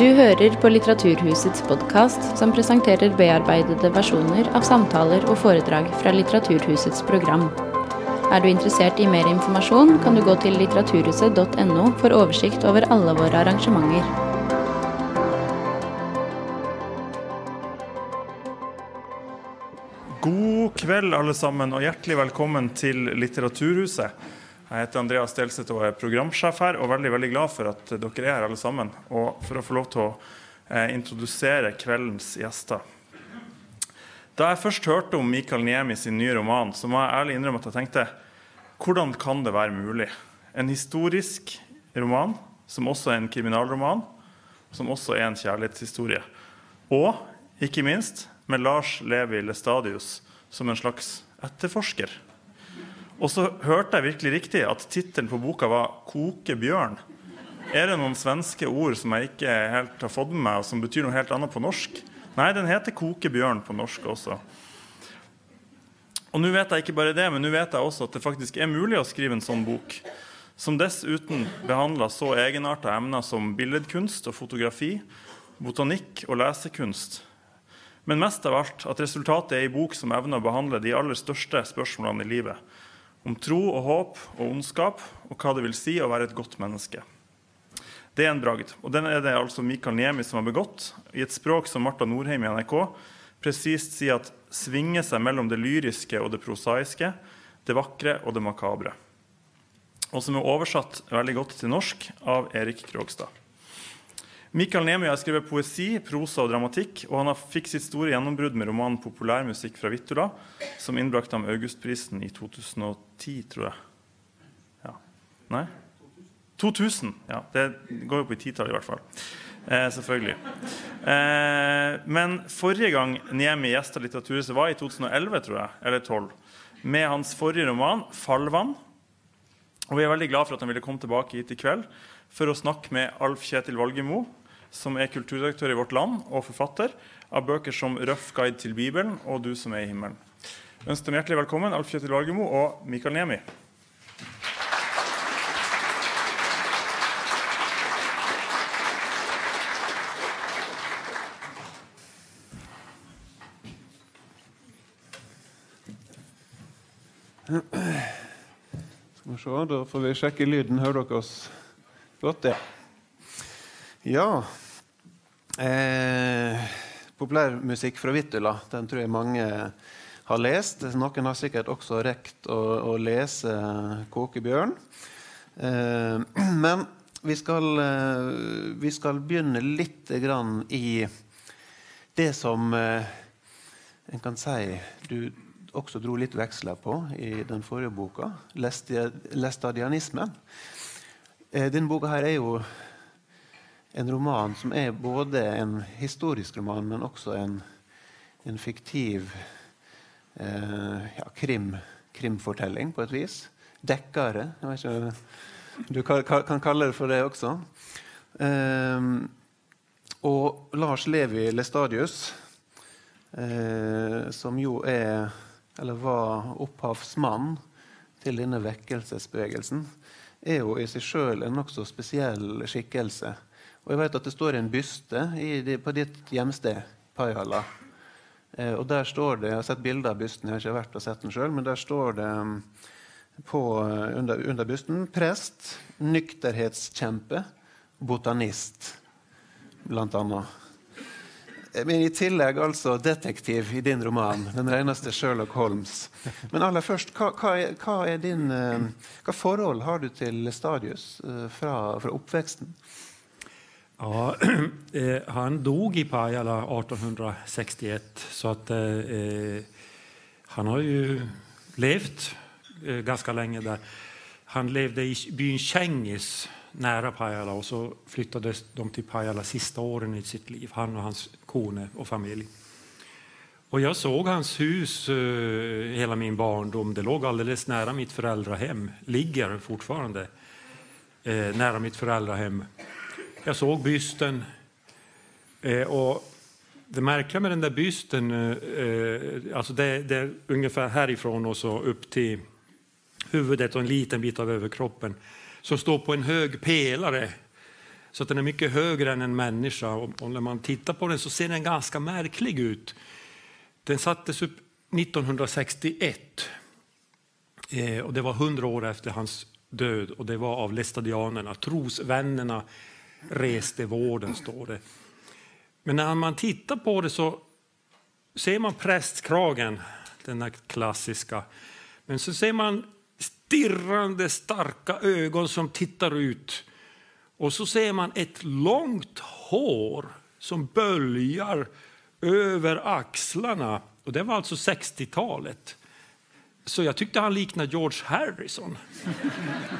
Du hører på Litteraturhusets podkast, som presenterer bearbeidede versjoner av samtaler og foredrag fra Litteraturhusets program. Er du interessert i mer informasjon, kan du gå til litteraturhuset.no for oversikt over alle våre arrangementer. God kveld, alle sammen, og hjertelig velkommen til Litteraturhuset. Jeg heter Andreas Delseth og er programsjef her, og veldig veldig glad for at dere er her alle sammen. Og for å få lov til å eh, introdusere kveldens gjester. Da jeg først hørte om Mikael Niemi sin nye roman, så må jeg ærlig innrømme at jeg tenkte hvordan kan det være mulig? En historisk roman som også er en kriminalroman, som også er en kjærlighetshistorie. Og ikke minst med Lars Levi Lestadius som en slags etterforsker. Og så hørte jeg virkelig riktig at tittelen på boka var 'Koke bjørn'. Er det noen svenske ord som jeg ikke helt har fått med meg, og som betyr noe helt annet på norsk? Nei, den heter 'Koke bjørn' på norsk også. Og nå vet jeg ikke bare det, men nå vet jeg også at det faktisk er mulig å skrive en sånn bok. Som dessuten behandler så egenarta emner som billedkunst og fotografi, botanikk og lesekunst. Men mest av alt at resultatet er ei bok som evner å behandle de aller største spørsmålene i livet. Om tro og håp og ondskap, og hva det vil si å være et godt menneske. Det er en bragd. Og den er det altså Mikael Niemi som har begått, i et språk som Marta Norheim i NRK presist sier at svinger seg mellom det lyriske og det prosaiske, det vakre og det makabre. Og som er oversatt veldig godt til norsk av Erik Krogstad. Mikael Niemi har skrevet poesi, prosa og dramatikk, og han fikk sitt store gjennombrudd med romanen 'Populærmusikk fra Vittula', som innbrakte ham Augustprisen i 2010, tror jeg. Ja. Nei? 2000. Ja, det går jo på i titall, i hvert fall. Eh, selvfølgelig. Eh, men forrige gang Niemi gjesta Litteraturhuset, var i 2011, tror jeg, eller 2012, med hans forrige roman 'Fallvann'. Og Vi er veldig glad for at han ville komme tilbake hit i kveld for å snakke med Alf Kjetil Valgemo, som er kulturredaktør i Vårt Land og forfatter av bøker som 'Røff guide til Bibelen' og 'Du som er i himmelen'. Jeg ønsker dem hjertelig velkommen, Alf Kjetil Vargemo og Mikael Niemi. Skal vi se, da får vi sjekke lyden. Hører dere oss godt? Ja ja. Eh, populærmusikk fra Vittula den tror jeg mange har lest. Noen har sikkert også rekt å, å lese 'Kåkebjørn'. Eh, men vi skal, eh, vi skal, begynne litt i det som eh, en kan si du også dro litt veksler på i den forrige boka, lestadianismen. Eh, denne boka her er jo en roman som är både en historisk roman, men också en, en fiktiv eh, ja, krim, krimfortelling, på ett vis. Deckare, jag vet inte, du kan, kan, kalla det för det också. Eh, och Lars Levi Lestadius, eh, som ju är, eller var upphovsman till den denne vekkelsesbevegelsen, är ju i sig själv en också speciell skikkelse. Og jeg vet at Det står en byste i, på ditt hjemsted, Pajala. Eh, og der står det, Jeg har sett bilder av bysten, jeg har ikke vært og sett den sjøl, men der står det um, på, eh, under, under bysten prest, nykterhetskjempe, botanist, blant annet. Eh, men i tillegg altså detektiv i din roman. Den reneste Sherlock Holmes. Men aller først, hva, hva, er, hva, er din, eh, hva forhold har du til Stadius fra, fra oppveksten? Ja, eh, han dog i Pajala 1861, så att, eh, eh, han har ju levt eh, ganska länge där. Han levde i byn Kängis nära Pajala och så flyttade de till Pajala sista åren i sitt liv, han och hans kone och familj. Och jag såg hans hus eh, hela min barndom. Det låg alldeles nära mitt föräldrahem, ligger fortfarande eh, nära mitt föräldrahem. Jag såg bysten. Eh, och det märkliga med den där bysten, eh, eh, alltså det, det, är ungefär härifrån och så upp till huvudet och en liten bit av överkroppen som står på en hög pelare Så att den är mycket högre än en människa och, och när man tittar på den så ser den ganska märklig ut. Den sattes upp 1961 eh, och det var 100 år efter hans död och det var av lestadianerna. Trosvännerna reste vården, står det. Men när man tittar på det så ser man prästkragen, den klassiska. Men så ser man stirrande starka ögon som tittar ut. Och så ser man ett långt hår som böljar över axlarna. Och det var alltså 60-talet. Så jag tyckte han liknade George Harrison.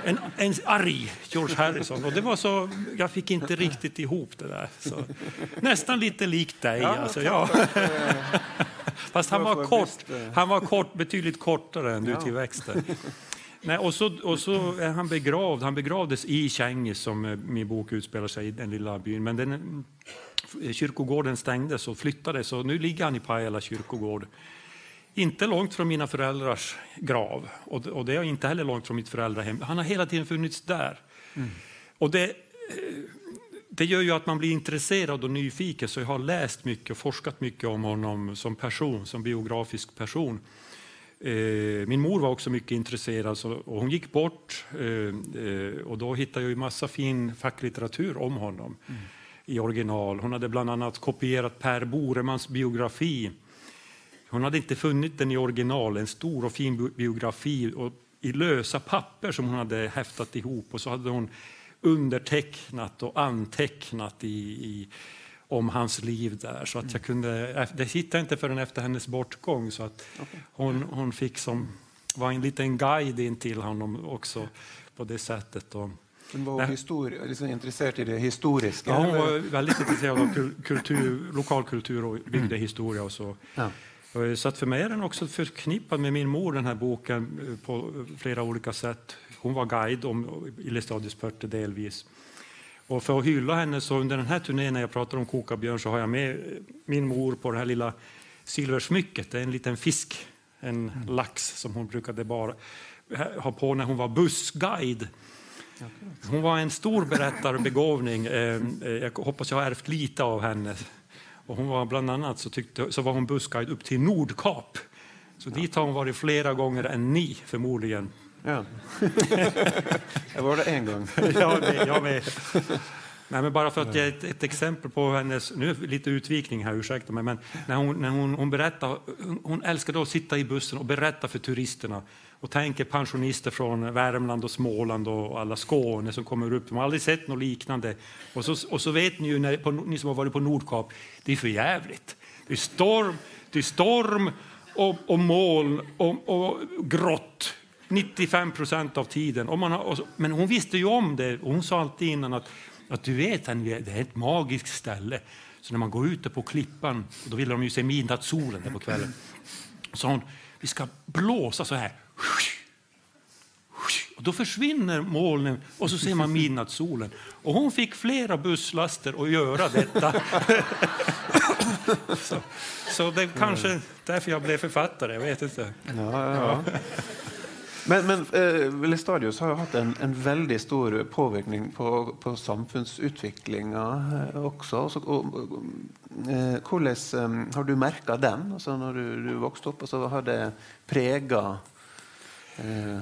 En, en arg George Harrison. Och det var så, jag fick inte riktigt ihop det där. Så, nästan lite likt dig. Ja, alltså, ja. Fast han var, kort, han var kort, betydligt kortare än du till växten. Nej, och, så, och så är han begravd. Han begravdes i Kängis som eh, min bok utspelar sig i, den lilla byn. Men den, eh, kyrkogården stängdes och flyttades och nu ligger han i Pajala kyrkogård. Inte långt från mina föräldrars grav och, och det är inte heller långt från mitt föräldrahem. Han har hela tiden funnits där. Mm. Och det, eh, det gör ju att man blir intresserad och nyfiken så jag har läst mycket och forskat mycket om honom som person, som biografisk person. Eh, min mor var också mycket intresserad och hon gick bort eh, och då hittade jag ju massa fin facklitteratur om honom mm. i original. Hon hade bland annat kopierat Per Boremans biografi hon hade inte funnit den i original, en stor och fin biografi och i lösa papper som hon hade häftat ihop och så hade hon undertecknat och antecknat i, i om hans liv där. Så att jag kunde, det hittade inte förrän efter hennes bortgång så att hon, hon fick som, var en liten guide in till honom också på det sättet. Och, hon var histori- liksom intresserad i det historiska? Ja, hon var väldigt intresserad av kultur, lokalkultur och bygdehistoria mm. och så. Ja. Eh, så att för mig är den också förknippad med min mor, den här boken, eh, på flera olika sätt. Hon var guide om Illestadius Pörte delvis. Och för att hylla henne så under den här turnén när jag pratar om kokabjörn så har jag med eh, min mor på det här lilla silversmycket. Det är en liten fisk, en mm. lax som hon brukade bara ha på när hon var bussguide. Hon var en stor berättarbegåvning. Jag hoppas jag har ärvt lite av henne. Och hon var bland annat så, tyckte, så var hon bussguide upp till Nordkap. Så dit har hon varit flera gånger än ni förmodligen. Ja. jag var det en gång. jag med. Jag med. Nej, men bara för att ge ett, ett, exempel på hennes, nu lite utvikning här, ursäkta mig, men när hon, när hon, hon berättar, hon älskade att sitta i bussen och berätta för turisterna och tänker pensionister från Värmland och Småland och alla Skåne som kommer upp. De har aldrig sett något liknande. Och så, och så vet ni ju, när, på, ni som har varit på Nordkap, det är för jävligt. Det är storm, det är storm och, och moln och, och grått 95 procent av tiden. Och man har, men hon visste ju om det. Hon sa alltid innan att, att du vet, det är ett magiskt ställe. Så när man går ute på klippan, då ville de ju se midnattssolen där på kvällen. Så hon, vi ska blåsa så här. Och då försvinner molnen och så ser man midnattssolen. Och hon fick flera busslaster att göra detta. så, så det är kanske därför jag blev författare, jag vet inte. Ja, ja. Men, men eh, Lestadius har hatt en, en, veldig stor påvirkning på, på samfunnsutviklinga eh, også. Så, og, eh, hvordan eh, har du merka den altså, når du, du vokste opp? Altså, har det prega eh?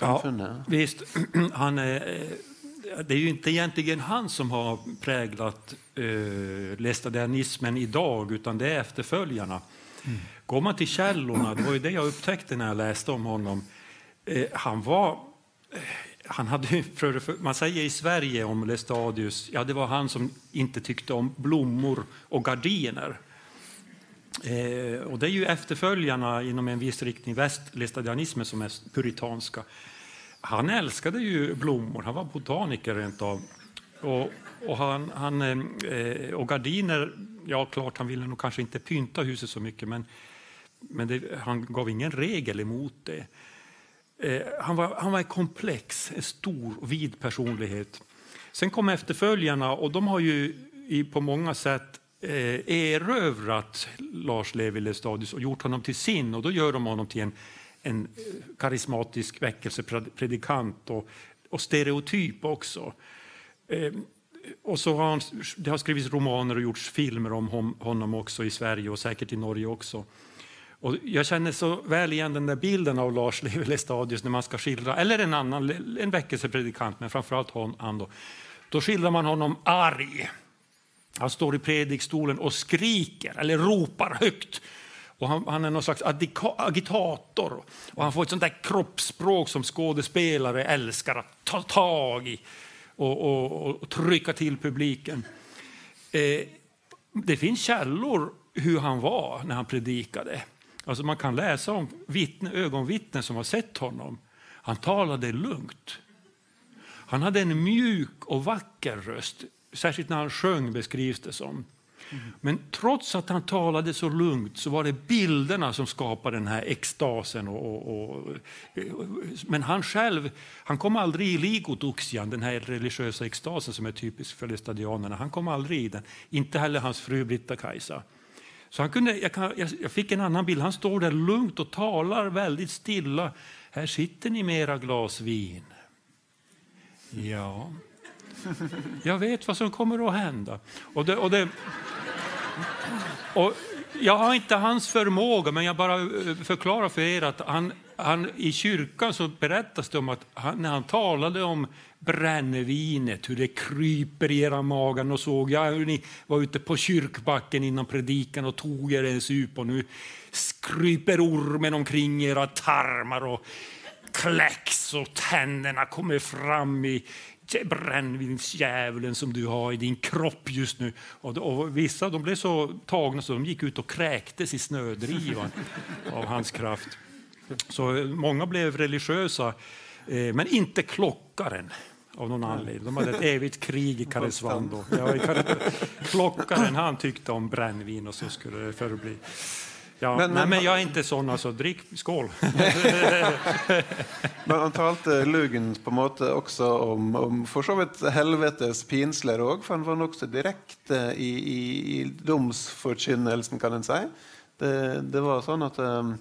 Ja, visst. Han är, eh, det är ju inte egentligen han som har präglat eh, lestadianismen idag, utan det är efterföljarna. Mm. Går man till källorna, det var ju det jag upptäckte när jag läste om honom, Eh, han var... Eh, han hade, man säger i Sverige om Lestadius, ja det var han som inte tyckte om blommor och gardiner. Eh, och det är ju efterföljarna inom en viss riktning, västlestadianismen, som är puritanska. Han älskade ju blommor, han var botaniker rent av. Och, och, han, han, eh, och gardiner, ja klart han ville nog kanske inte pynta huset så mycket men, men det, han gav ingen regel emot det. Eh, han, var, han var komplex, en stor och vid personlighet. Sen kom efterföljarna och de har ju i, på många sätt Eh, erövrat Lars Levi Lestadius och gjort honom till sin. Och då gör de honom till en, en eh, karismatisk väckelsepredikant och, och stereotyp också. Eh, och så har han, det har skrivits romaner och gjorts filmer om honom också i Sverige och säkert i Norge också. Och jag känner så väl igen den där bilden av Lars Levi Lestadius när man ska skildra, eller en annan, en väckelsepredikant, men framförallt han då. Då skildrar man honom arg. Han står i predikstolen och skriker eller ropar högt. Och han, han är någon slags agitator och han får ett sånt där kroppsspråk som skådespelare älskar att ta tag i och, och, och trycka till publiken. Eh, det finns källor hur han var när han predikade. Alltså man kan läsa om vittne, ögonvittnen som har sett honom. Han talade lugnt. Han hade en mjuk och vacker röst, särskilt när han sjöng beskrivs det som. Men trots att han talade så lugnt så var det bilderna som skapade den här extasen. Och, och, och, men han själv han kom aldrig i ligotuxian, den här religiösa extasen som är typisk för lestadianerna. Han kom aldrig i den. Inte heller hans fru Britta-Kajsa. Så han kunde, jag, kan, jag, fick en annan bild. Han står där lugnt och talar väldigt stilla. Här sitter ni med era glas vin. Ja, jag vet vad som kommer att hända. Och det, och det, och jag har inte hans förmåga, men jag bara eh, förklarar för er att han, han, i kyrkan så berättas det om att han, när han talade om brännvinet, hur det kryper i era magar och såg jag hur ni var ute på kyrkbacken innan predikan och tog er en sup och nu kryper ormen omkring era tarmar och kläcks och tänderna kommer fram i brännvinsdjävulen som du har i din kropp just nu. Och, och vissa de blev så tagna så de gick ut och kräktes i snödrivan av hans kraft. Så många blev religiösa, eh, men inte klockaren av någon anledning. De hade ett evigt krig i Karesuando. Ja, klockaren han tyckte om brännvin och så skulle det förbli. Ja, men, men, men, jag är ikke sånn, altså. Drikk. Skål. men han talte Lugen på en måte også om, om for så vidt helvetes pinsler òg, for han var nokså direkte i, i, i domsforkynnelsen, kan en si. Det, det, var sånn at um,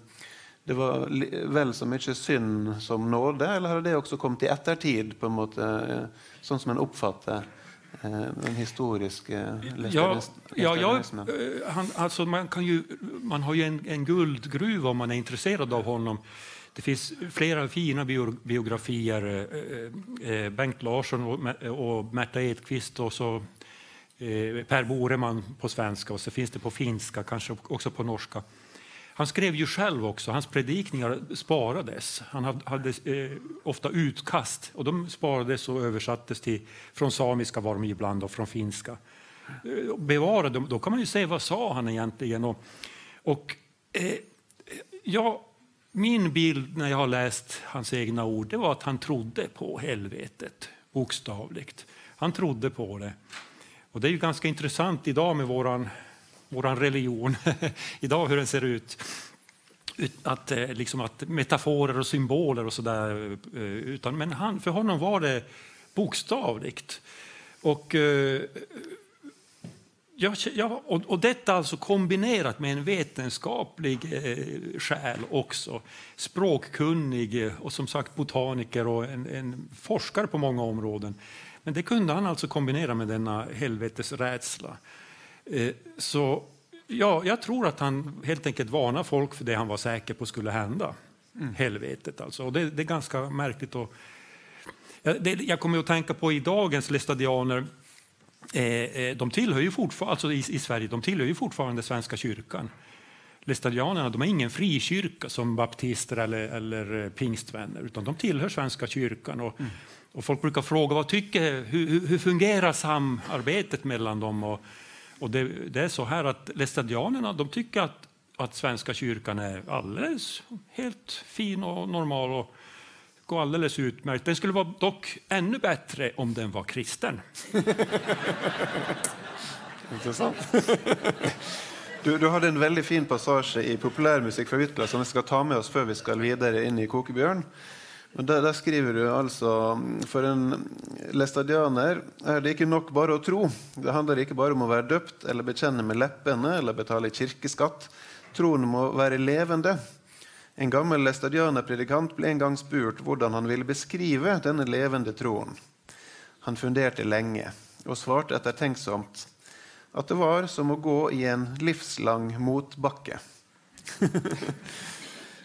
det var vel så mye synd som nåde, eller hadde det også kommet i ettertid, på en måte, eh, sånn som en oppfatter Eh, den historiska ja, ja, ja, eh, han, alltså man, kan ju, man har ju en, en guldgruva om man är intresserad av honom. Det finns flera fina biografier. Eh, Bengt Larsson och, och Märta Edqvist och så Per Boreman på svenska och så finns det på finska, kanske också på norska. Han skrev ju själv också, hans predikningar sparades. Han hade eh, ofta utkast och de sparades och översattes till, från samiska var de ibland och från finska. Eh, bevarade, då kan man ju se vad sa han egentligen. Och, och eh, ja, min bild när jag har läst hans egna ord det var att han trodde på helvetet, bokstavligt. Han trodde på det. Och det är ju ganska intressant idag med våran vår religion idag, hur den ser ut. Att, eh, liksom att metaforer och symboler och sådär. Eh, men han, för honom var det bokstavligt. Och, eh, ja, och, och, detta alltså kombinerat med en vetenskaplig eh, själ också. Språkkunnig eh, och som sagt botaniker och en, en forskare på många områden. Men det kunde han alltså kombinera med denna helvetesrädsla. Eh, så ja, jag tror att han helt enkelt varnar folk för det han var säker på skulle hända. Mm. Helvetet alltså. Och det, det, är ganska märkligt. Och, det, jag kommer att tänka på i dagens lestadianer eh, eh, de tillhör ju fortfarande, alltså i, i, Sverige, de tillhör ju fortfarande Svenska kyrkan. Lestadianerna de är ingen frikyrka som baptister eller, eller pingstvänner, utan de tillhör Svenska kyrkan. Och, mm. och folk brukar fråga vad tycker, hur, hur fungerar samarbetet mellan dem? Och, och det, det, är så här att laestadianerna de tycker att, att Svenska kyrkan är alldeles helt fin och normal och går alldeles utmärkt. Den skulle vara dock ännu bättre om den var kristen. Intressant. Du, du hade en väldigt fin passage i populärmusik från Ytla som vi ska ta med oss för vi ska vidare in i Kokebjörn. Men der, der, skriver du altså For en læstadianer er det ikke nok bare å tro. Det handler ikke bare om å være døpt eller bekjenne med leppene eller betale kirkeskatt. Troen må være levende. En gammel læstadianerpredikant ble en gang spurt hvordan han ville beskrive denne levende troen. Han funderte lenge. og svarte ettertenksomt at det var som å gå i en livslang motbakke.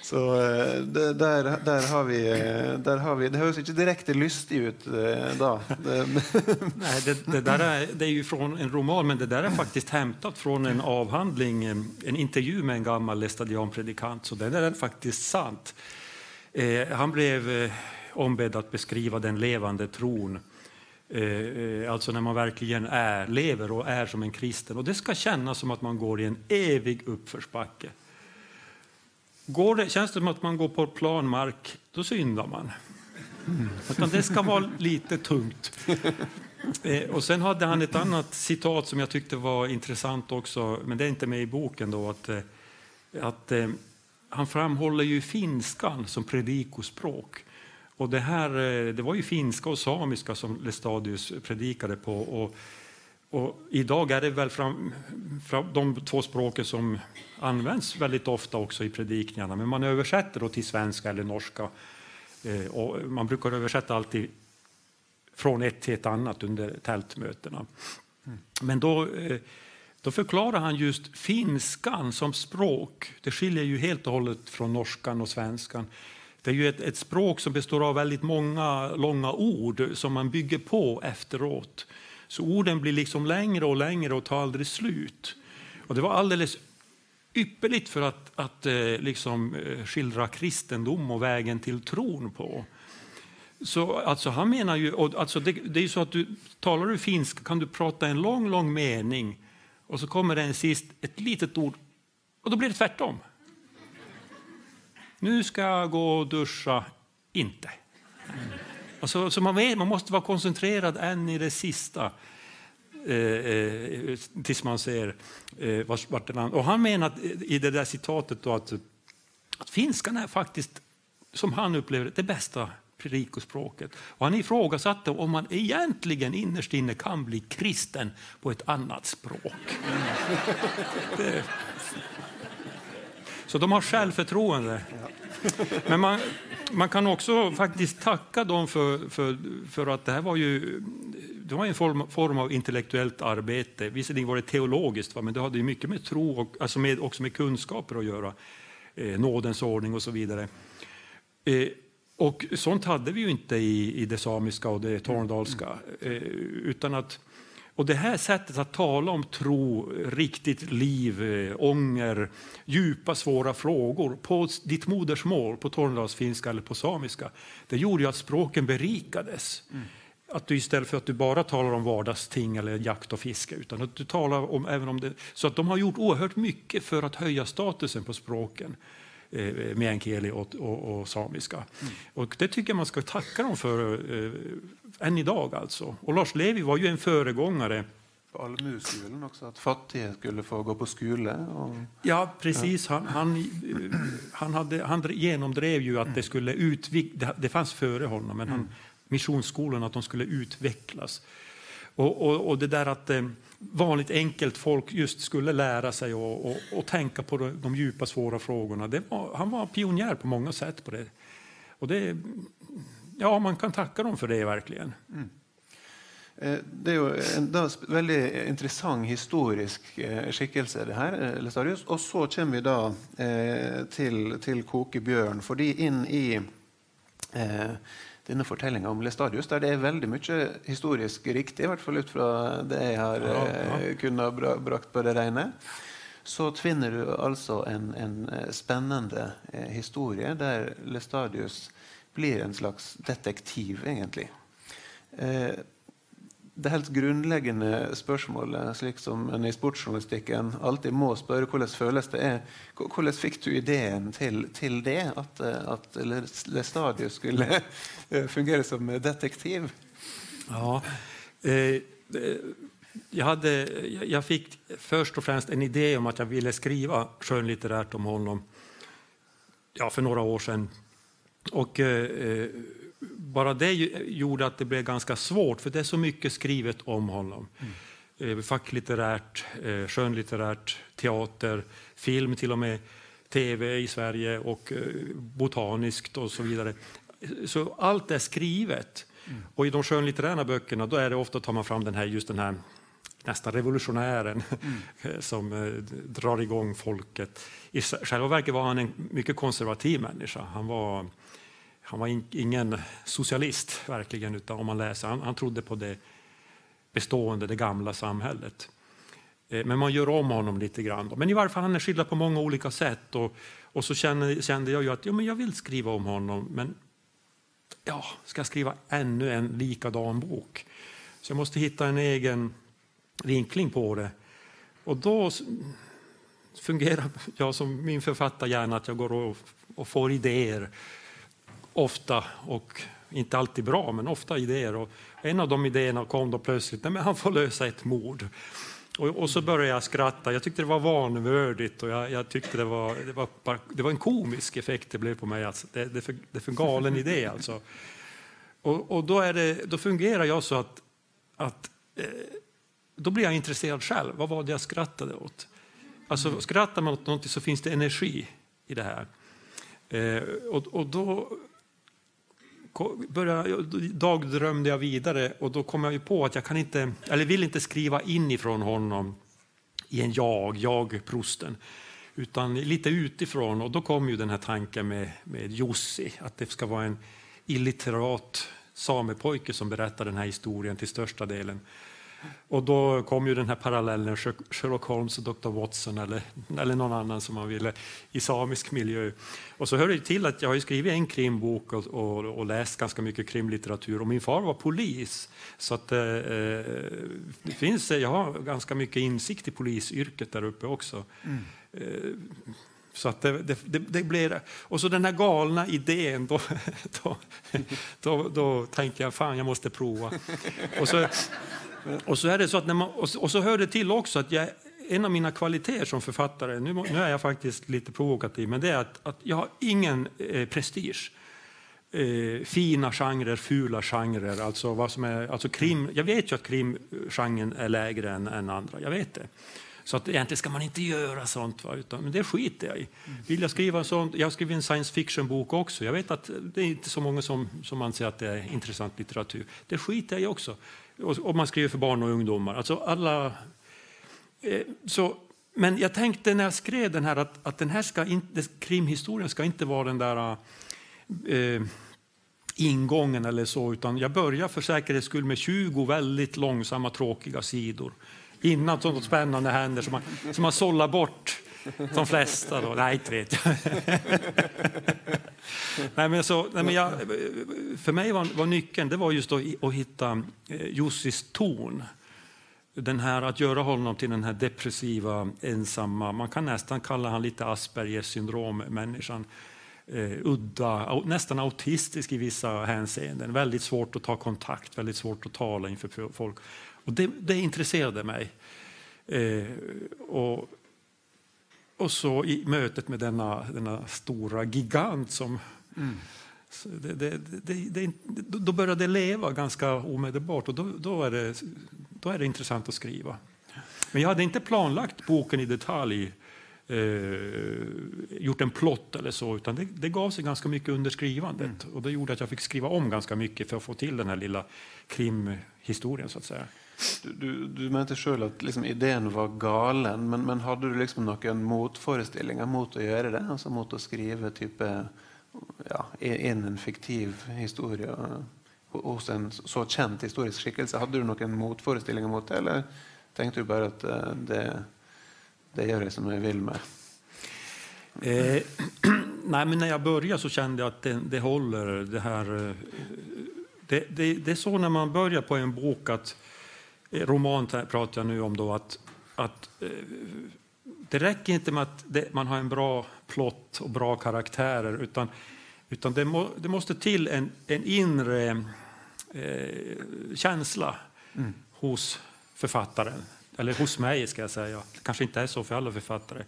Så eh, där det, har vi, eh, där har vi, Det høres ikke direkte lystig ut eh, da. Det, Nej, det, det, där är, det är ju från en roman, men det där är faktiskt hämtat från en avhandling, en intervju med en gammal lästadianpredikant, så den är faktiskt sant. Han blev ombedd att beskriva den levande tron. Alltså när man verkligen är, lever och är som en kristen. Och det ska kännas som att man går i en evig uppförsbacke. Går det, känns det som att man går på plan mark, då syndar man. Mm. Utan det ska vara lite tungt. Eh, och sen hade han ett annat citat som jag tyckte var intressant också, men det är inte med i boken. då, att, eh, att eh, Han framhåller ju finskan som predikospråk. Och det, här, eh, det var ju finska och samiska som Lestadius predikade på. Och, och idag är det väl fram, fram, de två språken som används väldigt ofta också i predikningarna. Men man översätter då till svenska eller norska. Eh, och man brukar översätta alltid från ett till ett annat under tältmötena. Mm. Men då, eh, då förklarar han just finskan som språk. Det skiljer ju helt och hållet från norskan och svenskan. Det är ju ett, ett språk som består av väldigt många långa ord som man bygger på efteråt. Så orden blir liksom längre och längre och tar aldrig slut. Och det var alldeles ypperligt för att, att eh, liksom, eh, skildra kristendom och vägen till tron på. Så alltså, han menar ju, och, alltså, det, det är ju så att du talar du finska kan du prata en lång, lång mening och så kommer det en sist ett litet ord och då blir det tvärtom. Nu ska jag gå och duscha, inte. Alltså, så man, vet, man måste vara koncentrerad än i det sista eh, eh tills man ser eh, vart, vart det Och han menar att, i det där citatet då att, att finskan är faktiskt, som han upplever det, bästa predikospråket. Och han ifrågasatte om man egentligen innerst inne kan bli kristen på ett annat språk. Det, så de har självförtroende. Men man, man kan också faktiskt tacka dem för, för, för att det här var ju det var en form, form av intellektuellt arbete. Visserligen var det teologiskt, va, men det hade ju mycket med tro och alltså med, också med kunskaper att göra. Eh, nådens ordning och så vidare. Eh, och sånt hade vi ju inte i, i det samiska och det tornedalska. Eh, utan att och det här sättet att tala om tro, riktigt liv, eh, ånger, djupa svåra frågor på ditt modersmål, på tornedalsfinska eller på samiska, det gjorde ju att språken berikades. Mm. Att du istället för att du bara talar om vardagsting eller jakt och fiske, utan att du talar om, även om det. Så att de har gjort oerhört mycket för att höja statusen på språken eh, meänkieli och, och, och samiska. Mm. Och det tycker jag man ska tacka dem för eh, än idag. Alltså. Och Lars Levi var ju en föregångare. På Almuskolan också, att fattiga skulle få gå på skola? Och... Ja, precis. Han, han, han, hade, han genomdrev ju att det skulle utvecklas. Det fanns före honom, men han, mm. missionsskolorna, att de skulle utvecklas. Och, och, och det där att eh, vanligt enkelt folk just skulle lära sig och, och, och tänka på de, de, djupa svåra frågorna. Var, han var pionjär på många sätt på det. Och det, ja, man kan tacka dem för det verkligen. Mm. Eh, det är ju en väldigt intressant historisk eh, skickelse skikkelse, det här, eh, Lestadius. Och så kommer vi då till, till Koke bjørn, fordi inn i eh, denne fortellinga om Lestadius, der det er veldig mye historisk riktig, i hvert fall ut fra det jeg har ja, ja. Eh, kunnet brakt på det rene, så tvinner du altså en, en eh, spennende eh, historie der Lestadius blir en slags detektiv, egentlig. Eh, det helt grunnleggende spørsmålet, slik som en i sportsjournalistikken alltid må spørre hvordan føles det er, hvordan fikk du ideen til, til det? At, at Lestadius skulle eh, fungere som detektiv? Ja, eh, eh jag, hade, jag fick först och främst en idé om att jag ville skriva skönlitterärt om honom ja, för några år sedan. Och, eh, eh bara det gjorde att det blev ganska svårt, för det är så mycket skrivet om honom. Mm. Facklitterärt, eh, skönlitterärt, teater, film till och med, tv i Sverige och eh, botaniskt och så vidare. Så allt är skrivet. Mm. Och i de skönlitterära böckerna då är det ofta tar man fram den här, just den här nästan revolutionären mm. som eh, drar igång folket. I själva verket var han en mycket konservativ människa. Han var, han var in, ingen socialist, verkligen, utan om man läser, han, han trodde på det bestående, det gamla samhället. Eh, men man gör om honom lite grann. Men i varje fall, han är skildrad på många olika sätt. Och, och så kände, kände jag ju att ja, men jag vill skriva om honom, men ja, ska jag skriva ännu en likadan bok? Så jag måste hitta en egen vinkling på det. Och då fungerar jag som min författarhjärna, att jag går och, och får idéer ofta och inte alltid bra, men ofta idéer. Och en av de idéerna kom då plötsligt, nej, men han får lösa ett mord. Och, och, så började jag skratta. Jag tyckte det var vanvördigt och jag, jag tyckte det var, det, var bara, det var en komisk effekt det blev på mig. Alltså, det, det, är för, det är för galen idé alltså. Och, och då, är det, då fungerar jag så att, att eh, då blir jag intresserad själv. Vad var det jag skrattade åt? Alltså skrattar man åt någonting så finns det energi i det här. Eh, och, och då började, dagdrömde jag vidare och då kom jag ju på att jag kan inte, eller vill inte skriva inifrån honom i en jag, jag-prosten, utan lite utifrån. Och då kom ju den här tanken med, med Jussi, att det ska vara en illiterat samepojke som berättar den här historien till största delen. Och då kom ju den här parallellen Sherlock Holmes och Dr. Watson eller, eller någon annan som man ville i samisk miljö. Och så hör det till att jag har skrivit en krimbok och, och, och, läst ganska mycket krimlitteratur och min far var polis. Så att, eh, det finns, jag har ganska mycket insikt i polisyrket där uppe också. Mm. Eh, så att det, det, det, det, blir, och så den här galna idén, då, då, då, då tänker jag fan jag måste prova. Och så, och så är det så att när man, och, så hör det till också att jag, en av mina kvaliteter som författare, nu, nu är jag faktiskt lite provokativ, men det är att, att jag har ingen eh, prestige. Eh, fina genrer, fula genrer, alltså vad som är, alltså krim, jag vet ju att krimgenren är lägre än, än andra, jag vet det. Så att egentligen ska man inte göra sånt, va? Utan, men det skiter jag i. Vill jag skriva sånt? jag har skrivit en science fiction-bok också. Jag vet att det är inte så många som, som anser att det är intressant litteratur. Det skiter jag i också och man skriver för barn och ungdomar. Alltså alla, eh, så, men jag tänkte när jag skrev den här att, att den här ska inte, krimhistorien ska inte vara den där eh, ingången eller så, utan jag börjar för säkerhets skull med 20 väldigt långsamma tråkiga sidor innan sånt spännande händer som man, som man sållar bort de flesta. Då. Nej, inte vet jag. nej, men så, nej, men jag, för mig var, var nyckeln det var just att hitta eh, Jussis ton. Den här, att göra honom till den här depressiva, ensamma, man kan nästan kalla honom lite Aspergers syndrom-människan. Uh, udda, nästan autistisk i vissa hänseenden. Väldigt svårt att ta kontakt, väldigt svårt att tala inför folk. Och det, det intresserade mig. Uh, och och så i mötet med denna, denna stora gigant som... Mm. Det, det, det, då började det leva ganska omedelbart och då, då, är det, då är det intressant att skriva. Men jag hade inte planlagt boken i detalj, eh, gjort en plott eller så, utan det, det gav sig ganska mycket under skrivandet. Mm. Och det gjorde att jag fick skriva om ganska mycket för att få till den här lilla krimhistorien så att säga. Du, du, du mente sjøl at liksom, ideen var galen, men, men hadde du liksom noen motforestillinger mot å gjøre det? Altså mot å skrive type, eh, ja, inn en fiktiv historie eh, hos en så kjent historisk skikkelse? Hadde du noen motforestillinger mot det, eller tenkte du bare at eh, det, det gjør jeg som jeg vil med? Eh, nej, men när jag började så kände jag att det, det håller. Det, här, det, det, det, är så när man börjar på en bok att roman pratar jag nu om då att, att eh, det räcker inte med att det, man har en bra plott och bra karaktärer utan, utan det, må, det måste till en, en inre eh, känsla mm. hos författaren. Eller hos mig, ska jag säga. Det kanske inte är så för alla författare.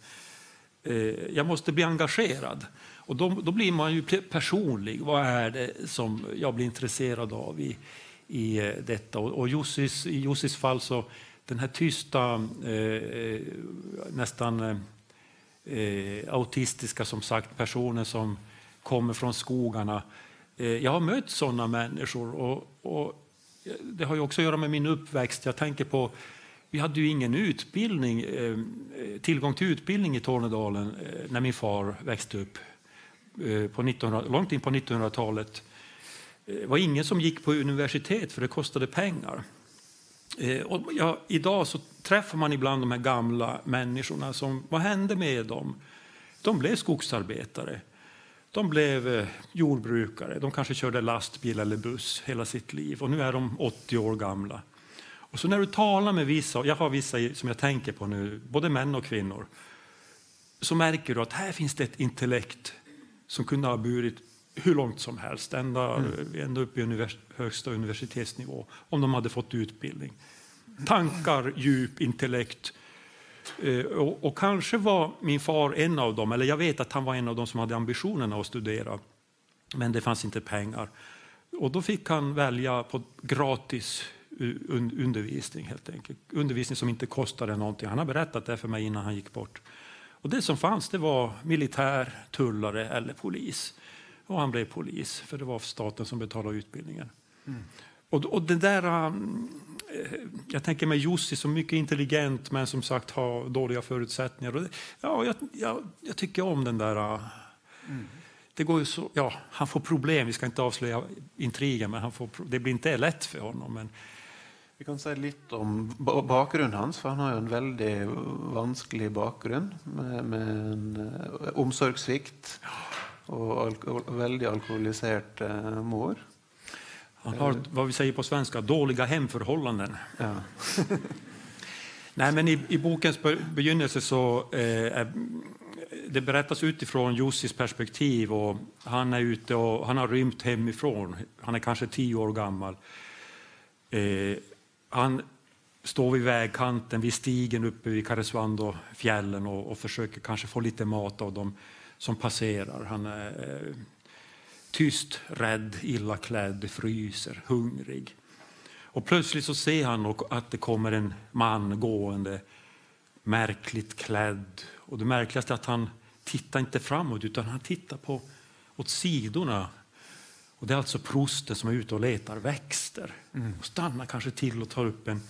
Eh, jag måste bli engagerad. Och då, då blir man ju personlig. Vad är det som jag blir intresserad av i, i eh, detta. Och, och Jussis, i Jussis fall så den här tysta, eh, eh nästan eh, eh, autistiska som sagt personen som kommer från skogarna Eh, jag har mött sådana människor. Och, och, det har ju också att göra med min uppväxt. Jag tänker på vi hade ju ingen utbildning, tillgång till utbildning i Tornedalen när min far växte upp på 1900, långt in på 1900-talet. Eh, det var ingen som gick på universitet för det kostade pengar. Eh, och ja, idag så träffar man ibland de här gamla människorna. Som, vad hände med dem? De blev skogsarbetare. De blev eh, jordbrukare. De kanske körde lastbil eller buss hela sitt liv. Och nu är de 80 år gamla. Och så när du talar med vissa, jag har vissa som jag tänker på nu, både män och kvinnor, så märker du att här finns det ett intellekt som kunde ha burit hur långt som helst, ända, mm. ända upp i univers högsta universitetsnivå, om de hade fått utbildning. Tankar, djup, intellekt, Eh, och, och, kanske var min far en av dem, eller jag vet att han var en av dem som hade ambitionerna att studera. Men det fanns inte pengar. Och då fick han välja på gratis undervisning helt enkelt. Undervisning som inte kostade någonting. Han har berättat det för mig innan han gick bort. Och det som fanns det var militär, tullare eller polis. Och han blev polis, för det var staten som betalade utbildningen. Mm. Och, och det där Eh, jag tänker mig Jussi som mycket intelligent men som sagt har dåliga förutsättningar. Ja, jag, jag, jag tycker om den där... Mm. Det går så, ja, han får problem, vi ska inte avslöja intrigen, men han får, det blir inte lätt för honom. Men... Vi kan säga lite om bakgrunden hans, för han har ju en väldigt vansklig bakgrund med, med en uh, omsorgssvikt och alko väldigt alkoholiserad uh, mor. Han har vad vi säger på svenska, dåliga hemförhållanden. Ja. Nej, men i, i, bokens begynnelse så eh, det berättas utifrån Jussis perspektiv och han är ute och han har rymt hemifrån. Han är kanske tio år gammal. Eh, han står vid vägkanten vid stigen uppe vid Karesuando-fjällen och, och, försöker kanske få lite mat av dem som passerar. Han är, eh, tyst, rädd, illa klädd, fryser, hungrig. Och plötsligt så ser han att det kommer en man gående, märkligt klädd. Och det märkligaste är att han tittar inte framåt utan han tittar på, åt sidorna. Och det är alltså prosten som är ute och letar växter. Mm. Och stannar kanske till och tar upp en,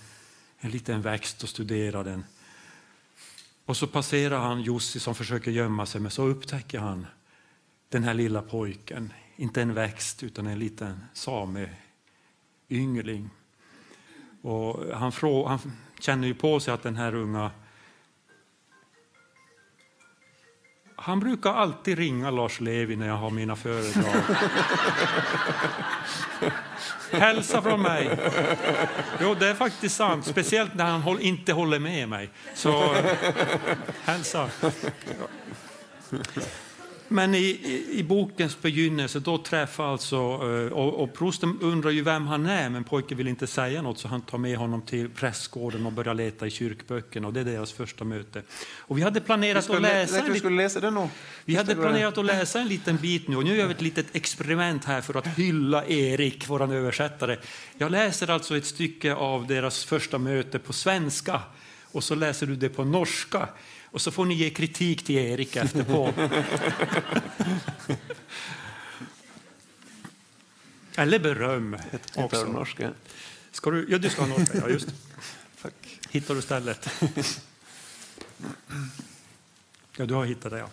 en liten växt och studerar den. Och så passerar han Jussi som försöker gömma sig men så upptäcker han den här lilla pojken inte en växt utan en liten sameyngling. Och han, frå, han känner ju på sig att den här unga Han brukar alltid ringa Lars Levi när jag har mina föredrag. Hälsa från mig. Jo, det är faktiskt sant. Speciellt när han inte håller med mig. Så hälsa. Men i, i, bokens begynnelse då träffar alltså, eh, och, och prosten undrar ju vem han är, men pojken vill inte säga något så han tar med honom till prästgården och börjar leta i kyrkböckerna och det är deras första möte. Och vi hade planerat att läsa en, skulle läsa det nu. Vi hade planerat att läsa en liten bit nu och nu gör vi ett litet experiment här för att hylla Erik, vår översättare. Jag läser alltså ett stycke av deras första möte på svenska och så läser du det på norska. Och så får ni ge kritik till Erik efterpå. Eller beröm också. norska. Ska du, ja, du ska ha norska, ja just Tack. Hittar du stället? Ja, du har hittat det, ja.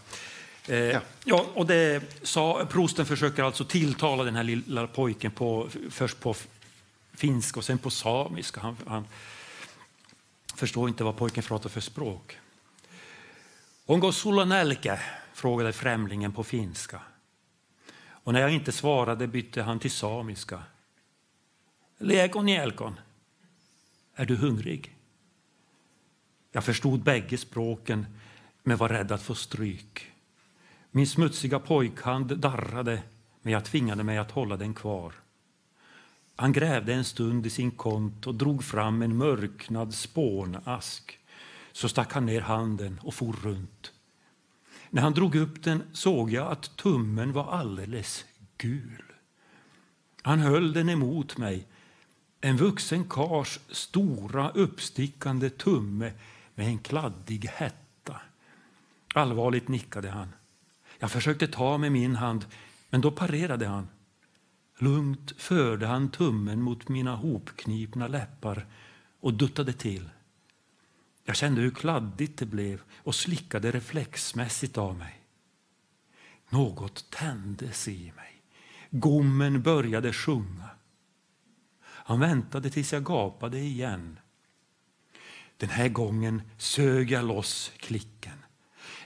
Eh, ja. ja. och det sa, prosten försöker alltså tilltala den här lilla pojken på, först på finska och sen på samiska. Han, han förstår inte vad pojken pratar för språk. Onko sulla nälkä? frågade främlingen på finska. Och när jag inte svarade bytte han till samiska. Lekon jälkon. Är du hungrig? Jag förstod bägge språken men var rädd att få stryk. Min smutsiga pojkhand darrade men jag tvingade mig att hålla den kvar. Han grävde en stund i sin kont och drog fram en mörknad spånask så stack han ner handen och for runt. När han drog upp den såg jag att tummen var alldeles gul. Han höll den emot mig, en vuxen kars stora uppstickande tumme med en kladdig hetta. Allvarligt nickade han. Jag försökte ta med min hand, men då parerade han. Lugnt förde han tummen mot mina hopknipna läppar och duttade till. Jag kände hur kladdigt det blev och slickade reflexmässigt av mig. Något tändes i mig. Gommen började sjunga. Han väntade tills jag gapade igen. Den här gången sög jag loss klicken.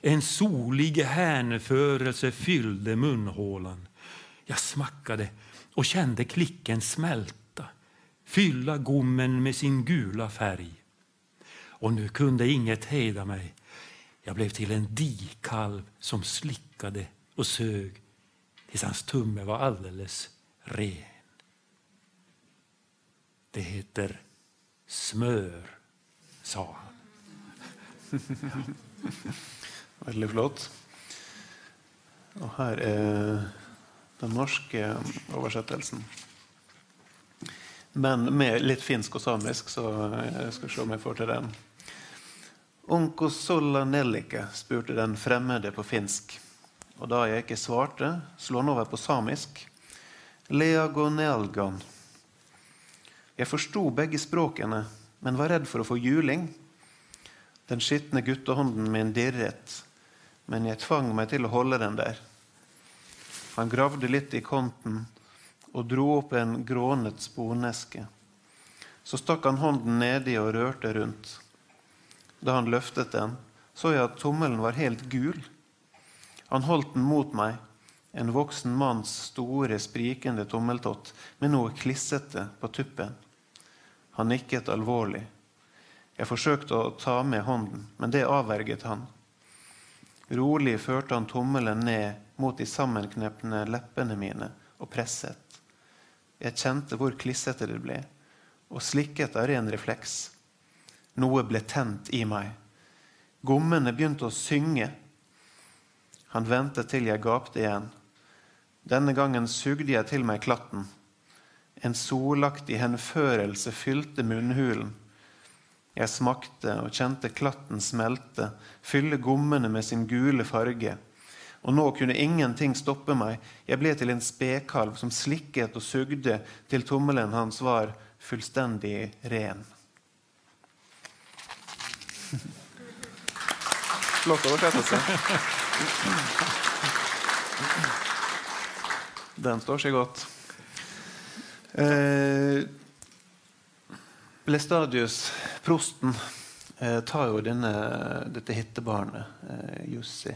En solig hänförelse fyllde munhålan. Jag smackade och kände klicken smälta, fylla gommen med sin gula färg. Och nu kunde inget hejda mig. Jag blev till en dikalv som slickade och sög tills hans tumme var alldeles ren. Det heter smör, sa han. Väldigt flott. Och här är den norska översättelsen. Men med lite finsk och samisk, så eh, jag ska se om jag får till den. Onko solla nellike, spurte den fremmede på finsk. Og da jeg ikke svarte, slo han over på samisk. Leago nealgan. Jeg forsto begge språkene, men var redd for å få juling. Den skitne guttehånden min dirret, men jeg tvang meg til å holde den der. Han gravde litt i konten og dro opp en grånet sponeske. Så stakk han hånden nedi og rørte rundt. Da han løftet den, så jeg at tommelen var helt gul. Han holdt den mot meg, en voksen manns store, sprikende tommeltott med noe klissete på tuppen. Han nikket alvorlig. Jeg forsøkte å ta med hånden, men det avverget han. Rolig førte han tommelen ned mot de sammenknepne leppene mine og presset. Jeg kjente hvor klissete det ble, og slikket av ren refleks. Noe ble tent i meg. Gommene begynte å synge. Han ventet til jeg gapte igjen. Denne gangen sugde jeg til meg klatten. En solaktig henførelse fylte munnhulen. Jeg smakte og kjente klatten smelte, fylle gommene med sin gule farge. Og nå kunne ingenting stoppe meg. Jeg ble til en spekalv som slikket og sugde til tommelen hans var fullstendig ren. Lotta, var oversettelse. Den står sig gott. Eh, Blestadius, prosten, eh, tar jo denne, eh, dette hittebarnet, eh, Jussi,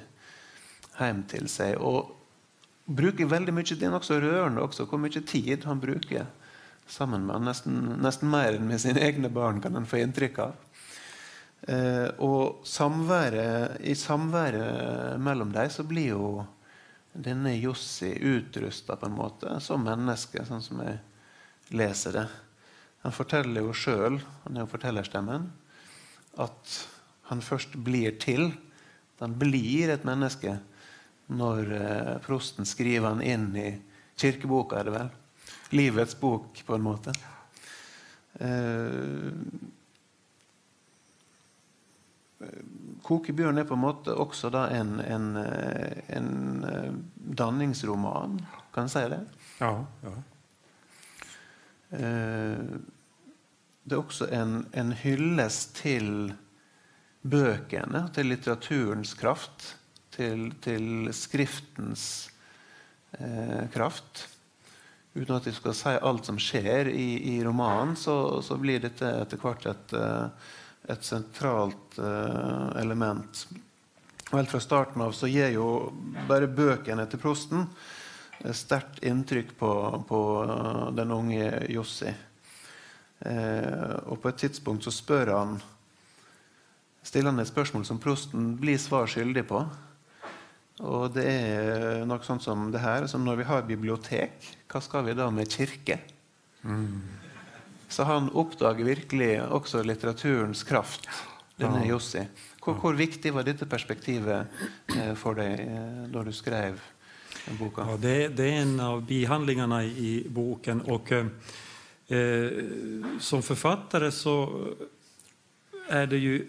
hjem til seg. Og bruker veldig mye Det er nokså rørende også hvor mye tid han bruker sammen med han. Nesten, nesten mer enn med sine egne barn, kan en få inntrykk av. Eh, og samværet, i samværet mellom dem så blir jo denne Jussi utrusta på en måte som menneske, sånn som jeg leser det. Han forteller jo sjøl, han er jo fortellerstemmen, at han først blir til. Han blir et menneske når eh, prosten skriver han inn i kirkeboka, er det vel? Livets bok, på en måte. Eh, Kokebjørn er på en måte også en, en, eh, en, eh, danningsroman. Kan en si det? Ja, ja. Eh, det er også en, en hyllest til bøkene, til litteraturens kraft, til, til skriftens eh, kraft. Uten at vi skal si alt som skjer i, i romanen, så, så, blir dette etter hvert et, eh, ett centralt eh, element. Og helt fra starten av så gir jo bare bøkene til prosten sterkt inntrykk på, på, eh, den unge Jossi. Eh, og på et tidspunkt så spør han stiller han et spørsmål som prosten blir svar skyldig på. Og det er noe sånt som det her. Som når vi har bibliotek, hva skal vi da med kirke? Mm. Så han oppdager virkelig også litteraturens kraft, denne. Jossi. Hvor, hvor, viktig var dette perspektivet eh, for deg eh, da du skrev boken? Ja, det, det, er en av bihandlingarna i boken. Och, eh, som författare så är det ju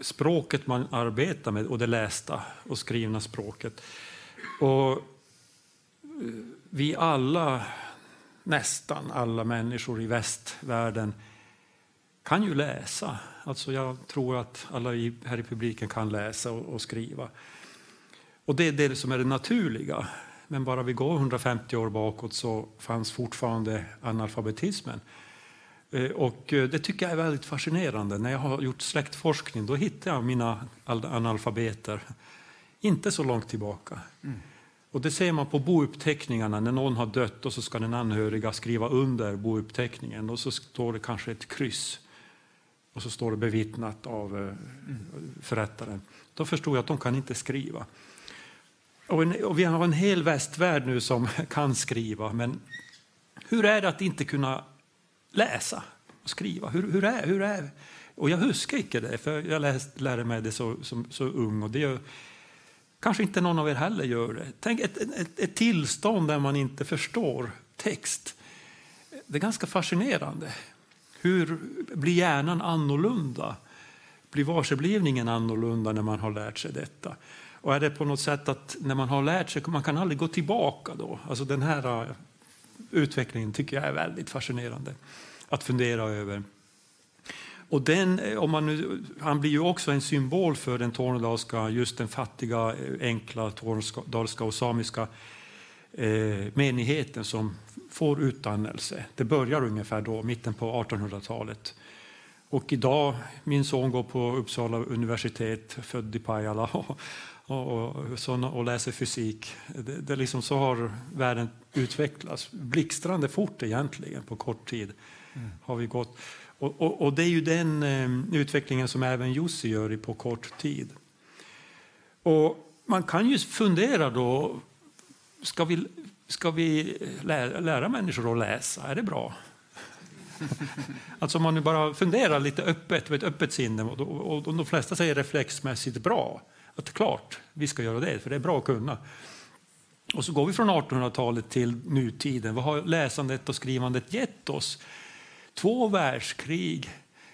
språket man arbetar med och det lästa och skrivna språket. Och vi alla, nästan alla människor i västvärlden kan ju läsa. Alltså jag tror att alla här i publiken kan läsa och, skriva. Och det är det som är det naturliga. Men bara vi går 150 år bakåt så fanns fortfarande analfabetismen. Eh, och eh, det tycker jag är väldigt fascinerande. När jag har gjort släktforskning då hittar jag mina analfabeter inte så långt tillbaka. Mm. Och det ser man på bouppteckningarna när någon har dött och så ska den anhöriga skriva under bouppteckningen och så står det kanske ett kryss och så står det bevittnat av eh, förrättaren. Då förstod jag att de kan inte skriva. Och, en, och vi har en hel västvärld nu som kan skriva, men hur är det att inte kunna läsa och skriva? Hur, hur, är, hur är Och jag huskar inte det, för jag läst, lärde mig det så, som, så ung. Och det är, kanske inte någon av er heller gör det. Tänk ett, ett, ett tillstånd där man inte förstår text. Det är ganska fascinerande. Hur blir hjärnan annorlunda? Blir varseblivningen annorlunda när man har lärt sig detta? Och är det på något sätt att när man har lärt sig, man kan aldrig gå tillbaka då? Alltså den här äh, utvecklingen tycker jag är väldigt fascinerande att fundera över. Och den, eh, om man nu, han blir ju också en symbol för den tornedalska, just den fattiga, eh, enkla tornedalska och samiska eh, menigheten som får utdannelse. Det börjar ungefär då, mitten på 1800-talet. Och idag, min son går på Uppsala universitet, född i Pajala och, och, och, och läser fysik. Det, det liksom så har världen utvecklats blixtrande fort egentligen på kort tid. Mm. har vi gått. Och, och, och, det är ju den eh, utvecklingen som även Jussi gör på kort tid. Och man kan ju fundera då, ska vi, ska vi lära, lära människor att läsa? Är det bra? alltså om man nu bara funderar lite öppet, med ett öppet sinne, och, och, och de flesta säger reflexmässigt bra. Att klart, vi ska göra det, för det är bra att kunna. Och så går vi från 1800-talet till nutiden. Vad har läsandet och skrivandet gett oss? Två världskrig,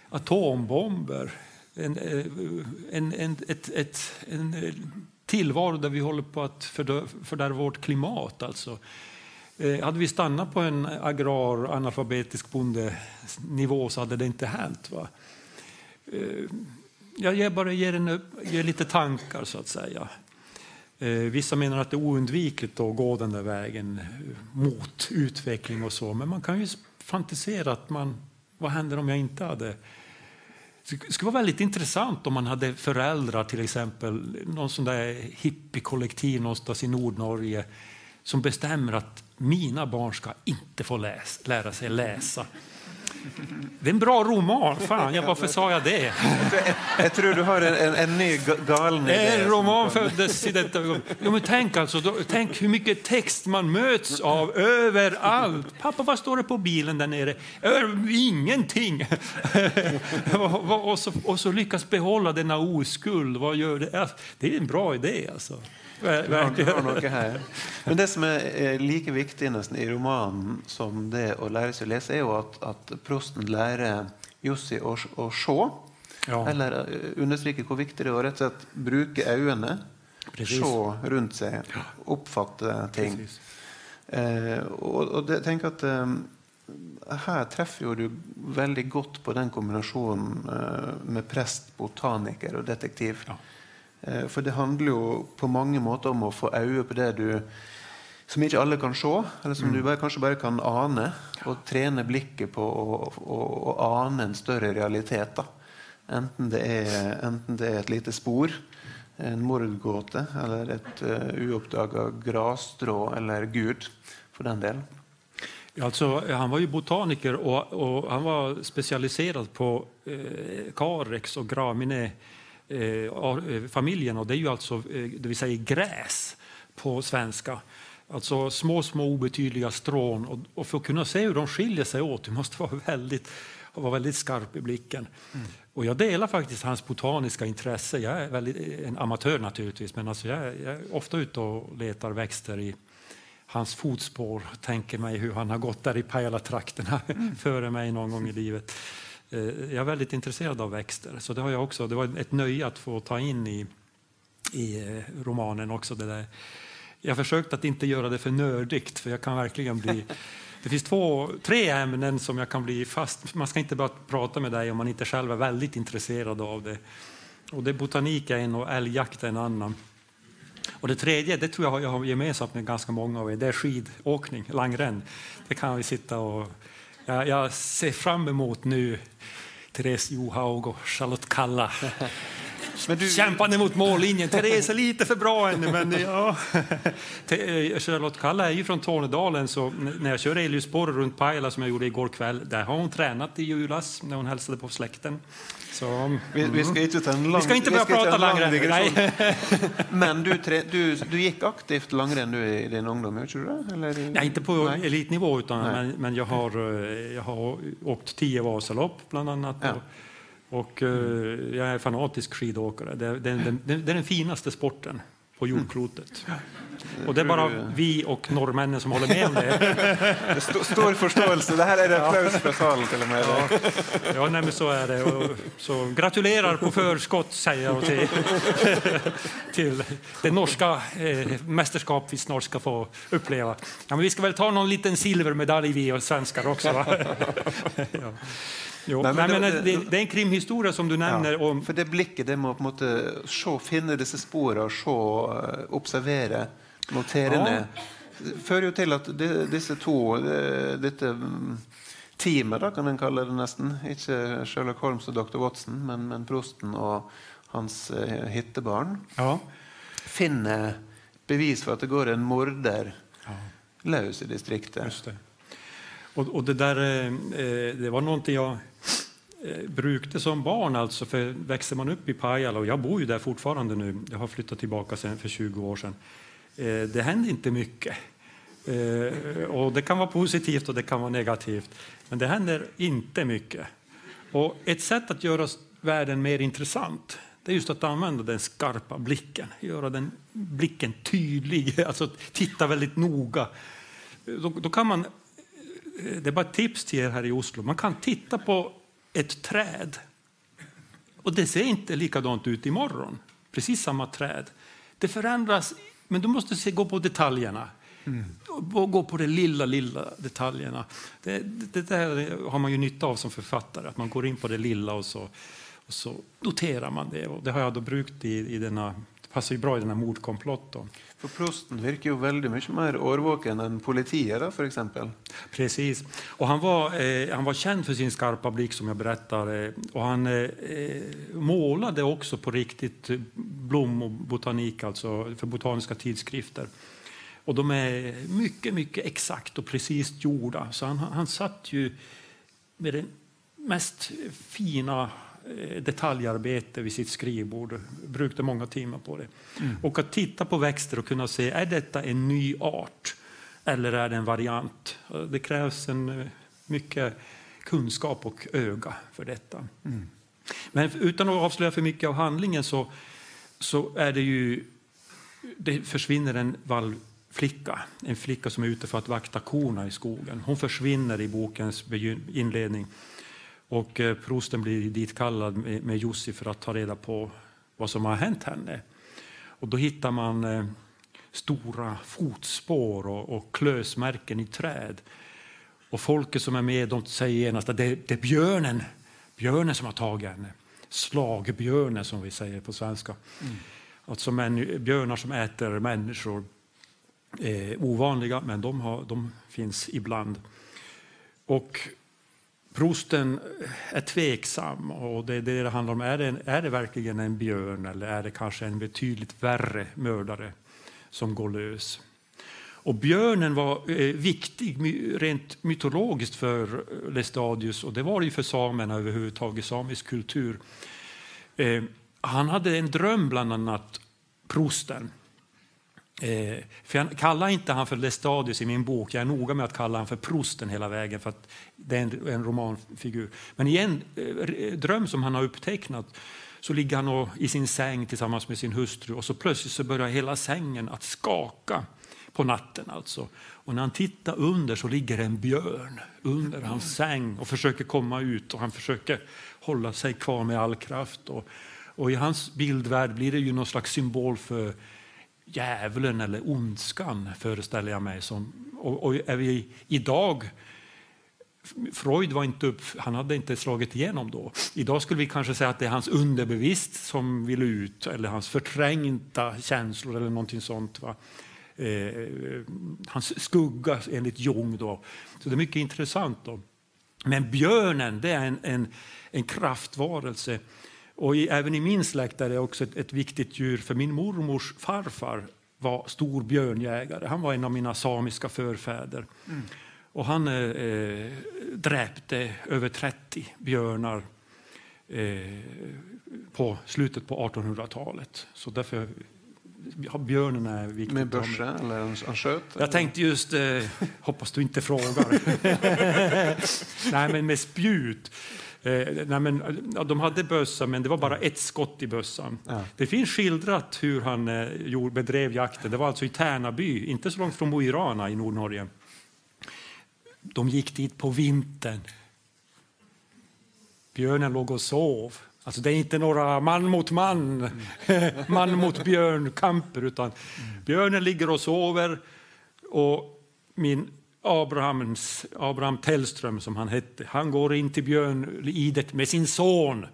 atombomber, en, eh, en, en, ett, ett, en eh, tillvaro där vi håller på att fördärva vårt klimat. Alltså. Eh, hade vi stannat på en agrar analfabetisk bondenivå så hade det inte hänt. Va? Jag bara ger, en, ger lite tankar, så att säga. Vissa menar att det är oundvikligt att gå den där vägen mot utveckling och så, men man kan ju Fantiserat man, vad händer om jag inte hade det skulle vara väldigt intressant om man hade föräldrar, till exempel någon sån där hippiekollektiv någonstans i Nordnorge som bestämmer att mina barn ska inte få läs lära sig läsa. Det är en bra roman. Fan, ja, varför sa jag det? Jag, jag tror du har en, en, en ny galen idé. En roman föddes i detta ja, men tänk, alltså, då, tänk hur mycket text man möts av överallt. Pappa, vad står det på bilen där nere? Ingenting. och, så, och så lyckas behålla denna oskuld. Vad gör det? Det är en bra idé. Alltså. Verkligen. Men det som är lika viktigt nesten i romanen som det å lære seg å lese, er jo at, at prosten lærer Jussi å, å se. Ja. Eller eh, understreke hvor viktig det er å rett og slett bruke øynene. Precis. Se rundt seg, oppfatte ting. Eh, og, og det, tenker at eh, her treffer jo du veldig godt på den kombinasjonen eh, med prest, botaniker og detektiv. Ja. Eh, for det handler jo på mange måter om å få øye på det du som ikke alle kan se, eller som mm. du bare, kanskje bare kan ane. Og trene blikket på å, å, å ane en større realitet. Enten det, er, enten det, er, et lite spor, en mordgåte, eller et uh, eh, uoppdaga grasstrå, eller Gud, for den del. Alltså, han var ju botaniker och, och han var specialiserad på eh, karex och gramine Eh, eh, familjen och det är ju alltså eh, det vill säga gräs på svenska. Alltså små, små obetydliga strån. Och, och, för att kunna se hur de skiljer sig åt, du måste vara väldigt, vara väldigt skarp i blicken. Mm. Och jag delar faktiskt hans botaniska intresse. Jag är väldigt, en amatör naturligtvis, men alltså jag, är, jag är ofta ute och letar växter i hans fotspår. Tänker mig hur han har gått där i Pajala-trakterna mm. före mig någon gång i livet. Eh, jag är väldigt intresserad av växter, så det har jag också. Det var ett nöje att få ta in i, i eh, romanen också. Det där. jag försökt att inte göra det för nördigt, för jag kan verkligen bli... Det finns två, tre ämnen som jag kan bli fast... Man ska inte bara prata med dig om man inte själv är väldigt intresserad av det. Och det botanik är en och älgjakt är en annan. Och det tredje, det tror jag jag har gemensamt med ganska många av er, det är skidåkning, langrenn. Det kan vi sitta och... Jag, jag ser fram emot nu Therese Johaug och Charlotte Kalla. Men du... Kämpande mot mållinjen. Therese är lite för bra ännu, men ja. Eh, Charlotte Kalla är ju från Tornedalen, så när jag kör Eliusborg runt Pajala som jag gjorde igår kväll, där har hon tränat i julas när hon hälsade på släkten. Så, mm. vi, vi, ska inte ta en lång, vi ska inte börja prata langrenn. Men du, du, du gick aktivt langrenn i din ungdom, du Eller? Nej, inte på Nej. elitnivå, utan, men, men, jag, har, eh, jag har åkt tio Vasalopp bland annat. Ja. Och, och mm. jag är fanatisk skidåkare. Det, det, det, det är den finaste sporten på jordklotet. Mm. Och det är bara vi och norrmännen som håller med om det. det st stor förståelse. Det här är en applaus för salen till och med. Ja, ja nej, men så är det. Och, så gratulerar på förskott säger jag till, till det norska eh, mästerskap vi snart ska få uppleva. Ja, men vi ska väl ta någon liten silvermedalj vi och svenskar också. Va? ja. Jo, nei, men, det, det, det, er en krimhistorie som du nevner. Ja, for det blikket det må på en måte se, finne disse sporene, se, eh, observere, notere ja. ned. fører jo til at de, disse to, dette mm, teamet, da, kan en kalle det nesten, ikke Sherlock Holmes og dr. Watson, men, men prosten og hans uh, hittebarn, ja. finner bevis for at det går en morder ja. løs i distriktet. Just det. Och, och det, där, eh, eh, det var någonting jag Eh, brukte som barn. Alltså, för växer man upp i Pajala, och jag bor ju där fortfarande nu, jag har flyttat tillbaka sen för 20 år sedan. Eh, det händer inte mycket. Eh, och det kan vara positivt och det kan vara negativt, men det händer inte mycket. Och ett sätt att göra världen mer intressant det är just att använda den skarpa blicken, göra den blicken tydlig, alltså titta väldigt noga. Då, då kan man det är bara ett tips till er här i Oslo. Man kan titta på ett träd och det ser inte likadant ut imorgon. Precis samma träd. Det förändras, men du måste se, gå på detaljerna. Mm. Gå på de lilla, lilla detaljerna. Det, det, det, där har man ju nytta av som författare, att man går in på det lilla och så, och så noterar man det. Och det har jag då brukt i, i denna passar ju bra i den här mordkomplotten. För prosten verkar ju väldigt mycket mer årvåken än politiet för exempel. Precis. Och han var, eh, han var känd för sin skarpa blick som jag berättade. Och han eh, målade också på riktigt blom och botanik, alltså för botaniska tidskrifter. Och de är mycket, mycket exakt och precis gjorda. Så han, han satt ju med den mest fina Eh, detaljarbete vid sitt skrivbord. Brukade många timmar på det. Mm. Och att titta på växter och kunna se, är detta en ny art eller är det en variant? Det krävs en eh, mycket kunskap och öga för detta. Mm. Men utan att avslöja för mycket av handlingen så, så är det ju, det försvinner en vallflicka, en flicka som är ute för att vakta korna i skogen. Hon försvinner i bokens inledning. Och eh, prosten blir ditkallad med, med Jussi för att ta reda på vad som har hänt henne. Och då hittar man eh, stora fotspår och, och klösmärken i träd. Och folket som är med de säger genast att det, det är björnen, björnen som har tagit henne. Slagbjörnen som vi säger på svenska. Mm. Alltså män, björnar som äter människor. Eh, ovanliga, men de, har, de finns ibland. Och Prosten eh, är tveksam och det är det det handlar om. Är det, är det verkligen en björn eller är det kanske en betydligt värre mördare som går lös? Och björnen var eh, viktig rent mytologiskt för eh, Lestadius och det var det för samerna överhuvudtaget, samisk kultur. Eh, han hade en dröm bland annat, prosten, Eh, för jag kallar inte han för Lestadius i min bok. Jag är noga med att kalla han för prosten hela vägen för att det är en, en romanfigur. Men i en eh, dröm som han har upptecknat så ligger han och, i sin säng tillsammans med sin hustru och så plötsligt så börjar hela sängen att skaka på natten. Alltså. Och när han tittar under så ligger en björn under hans säng och försöker komma ut och han försöker hålla sig kvar med all kraft. Och, och i hans bildvärld blir det ju någon slags symbol för djävulen eller ondskan, föreställer jag mig. Som, och, och är vi idag Freud var inte upp, han hade inte slagit igenom då. Idag skulle vi kanske säga att det är hans underbevisst som vill ut eller hans förträngda känslor eller någonting sånt. Va? Eh, hans skugga enligt Jung. Då. Så det är mycket intressant. Då. Men björnen det är en, en, en kraftvarelse. Och i, även i min släkt är det också ett, ett viktigt djur för min mormors farfar var stor björnjägare. Han var en av mina samiska förfäder. Mm. Och han eh, eh dräpte över 30 bjönar eh, på slutet på 1800-talet. Så därför björnen är viktig. Med börsa eller en, en sköt? Jag tänkte just, eh, hoppas du inte frågar. nej, men med spjut. Eh, nej, men, de hade bössa, men det var bara ett skott i bössan. Ja. Det finns skildrat hur han eh, bedrev jakten. Det var alltså i Tärnaby, inte så långt från Mo i Rana i Nordnorge. De gick dit på vintern. Björnen låg och sov. Alltså det är inte några man mot man, man mot björn-kamper, utan björnen ligger och sover. Och min Abrahams, Abraham Tellström, som han hette, han går in till björnidet med sin son.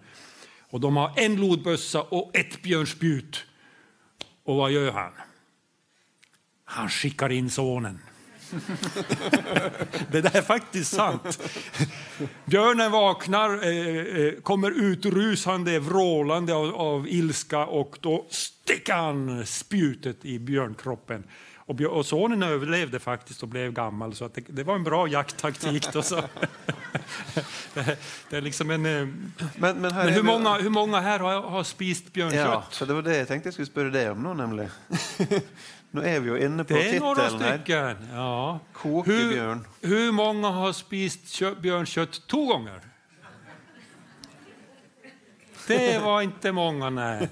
Och de har en lodbössa och ett björnspjut. Och vad gör han? Han skickar in sonen. det där är faktiskt sant. Björnen vaknar, eh, eh, kommer utrusande, vrålande av, av ilska och då sticker han spjutet i björnkroppen. Och, och sonen överlevde faktiskt och blev gammal, så att det, det var en bra jakttaktik. Då, så. det, det, är liksom en... Eh, men, men, men hur, många, hur många här har, har spist björnkött? Ja, så det var det jag tänkte jag skulle spørre deg om nå, nemlig. Nu är vi ju inne på Det är några stycken. Ja. Hur, hur många har spist björnkött två gånger? Det var inte många, nej.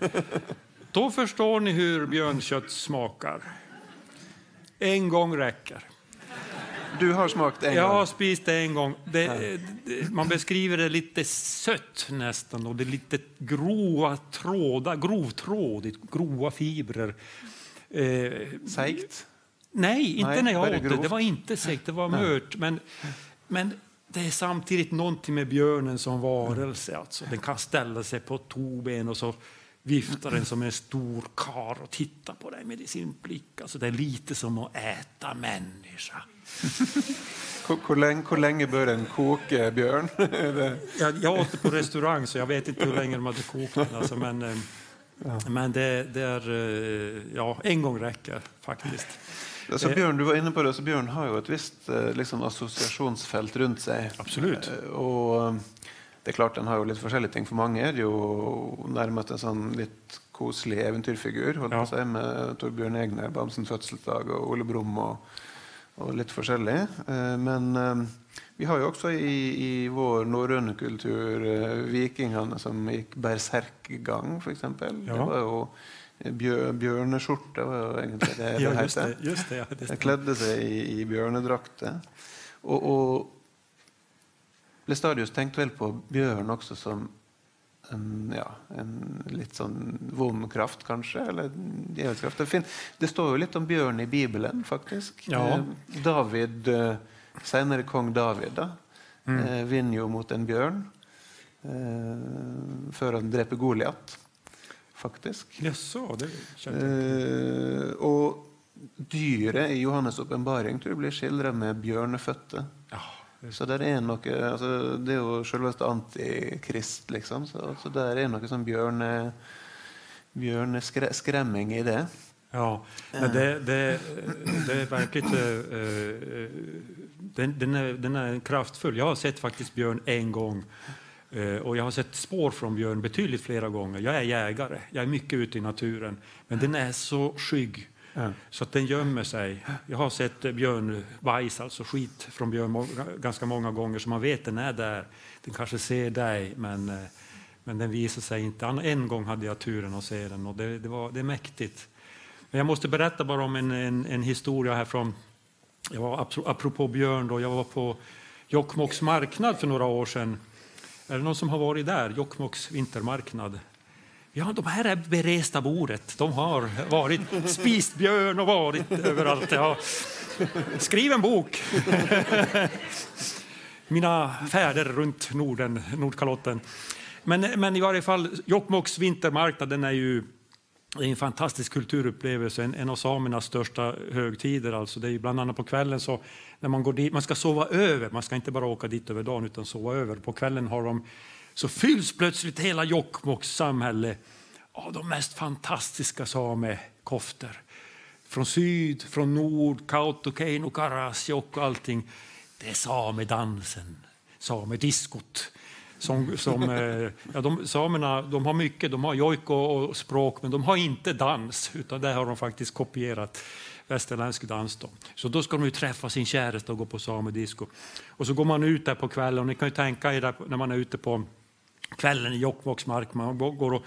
Då förstår ni hur björnkött smakar. En gång räcker. Du har smakat en Jag gång? har spist det en gång. Det, det, man beskriver det lite sött nästan och det är lite grova trådar, grovtrådigt, grova fibrer. Eh, Segt? Nej, inte nej, när jag åt det. Det var inte segt, det var mört. Men, men det är samtidigt någonting med björnen som varelse. Alltså. Den kan ställa sig på två ben och så viftar den som en stor kar och tittar på dig med sin blick. Alltså, det är lite som att äta människa. Hur länge, hur länge bör en koka björn? jag, jag åt på restaurang så jag vet inte hur länge de hade kokt den. Alltså, men, eh, Ja. Men det, det, är, eh, ja, en gång räcker faktiskt. Alltså Björn, du var inne på det, så Björn har ju ett visst eh, liksom, associationsfält runt sig. Absolut. Och det är klart, den har ju lite olika ting. För många är det ju närmast en sån lite koselig eventyrfigur ja. på med Torbjörn Egner, Bamsens födelsedag och Olle Brumm och, och lite forskjellig. Eh, men vi har ju också i, i vår norröna kultur eh, vikingene som gick berserkgang, för exempel. Ja. Det var ju björ, björneskjorta var ju egentligen det det ja, det, ja, det klädde sig i, i björnedrakter. Och, och Lestadius tänkte väl på björn också som en, ja, en litt sånn vond kraft, kanske. Eller djevelskraft. Det, det står ju lite om björn i Bibeln, faktiskt. Ja. Eh, David eh, Senere kong David da, mm. eh, vinner jo mot en eh, før han dreper Goliat, faktisk. Jaså, det eh, og dyret i Johannes' åpenbaring blir skildra med bjørneføtter. Så der er noe, eh, altså, Det er jo selveste antikrist, liksom. Så, så der er noe sånn bjørne, eh, bjørneskremming i det. Ja, det, det, det är verkligt... Uh, den, den, är, den är kraftfull. Jag har sett faktiskt björn en gång. Uh, och Jag har sett spår från björn betydligt flera gånger. Jag är jägare, jag är mycket ute i naturen. Men den är så skygg ja. så att den gömmer sig. Jag har sett eh, björnbajs, alltså skit från björn ganska många gånger så man vet den är där. Den kanske ser dig, men, eh, men den visar sig inte. En gång hade jag turen att se den och det, det, var, det är mäktigt. Men jag måste berätta bara om en, en, en historia här från, jag var, apropå björn, då, jag var på Jokkmokks marknad för några år sedan. Är det någon som har varit där? Jokkmokks vintermarknad. Ja, de här är beresta bordet. De har varit spist björn och varit överallt. Ja. Skriv en bok! Mina färder runt Norden, Nordkalotten. Men, men i varje fall, Jokkmokks vintermarknad är ju en fantastisk kulturupplevelse, en, en av samernas största högtider. Alltså det är bland annat på kvällen så när man går dit, man ska sova över, man ska inte bara åka dit över dagen utan sova över. På kvällen har de, så fylls plötsligt hela Jokkmokks samhälle av de mest fantastiska samekofter. Från syd, från nord, Kautokeino, Karasjok och allting. Det är samedansen, samediskot. Som, som, eh, ja, de, samerna de har mycket, de har jojk och, och, språk men de har inte dans utan där har de faktiskt kopierat västerländsk dans. Då. Så då ska de ju träffa sin käresta och gå på samedisco. Och så går man ut där på kvällen och ni kan ju tänka er när man är ute på kvällen i Jokkmokks mark, man går och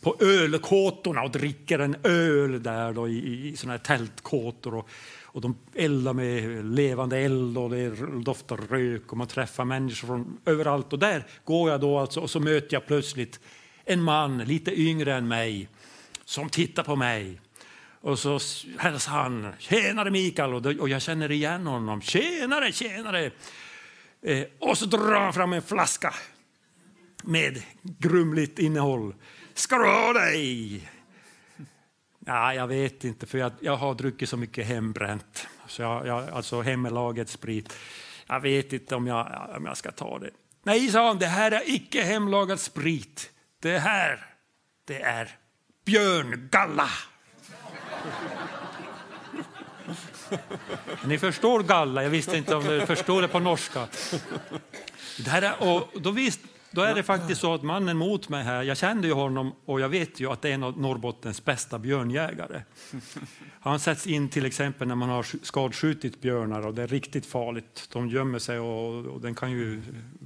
på ölkåtorna och dricker en öl där då, i, i såna här tältkåtor. Och, och de eldar med levande eld och det doftar rök och man träffar människor från överallt. Och där går jag då alltså och så möter jag plötsligt en man lite yngre än mig som tittar på mig. Och så hälsar han “Tjenare Mikael” och, och jag känner igen honom. “Tjenare, tjenare!” eh, Och så drar han fram en flaska med grumligt innehåll. Ska du ha dig? Ja, jag vet inte, för jag, jag har druckit så mycket hembränt. Så jag, jag, alltså hemlagad sprit. Jag vet inte om jag, om jag ska ta det. Nej, sa han, det här är icke hemlagad sprit. Det här, det är björngalla. Ni förstår galla, jag visste inte om ni förstår det på norska. Det här är, och då visste då är det faktiskt så att mannen mot mig här, jag kände ju honom och jag vet ju att det är en av Norrbottens bästa björnjägare. Han sätts in till exempel när man har skadskjutit björnar och det är riktigt farligt. De gömmer sig och, och den kan ju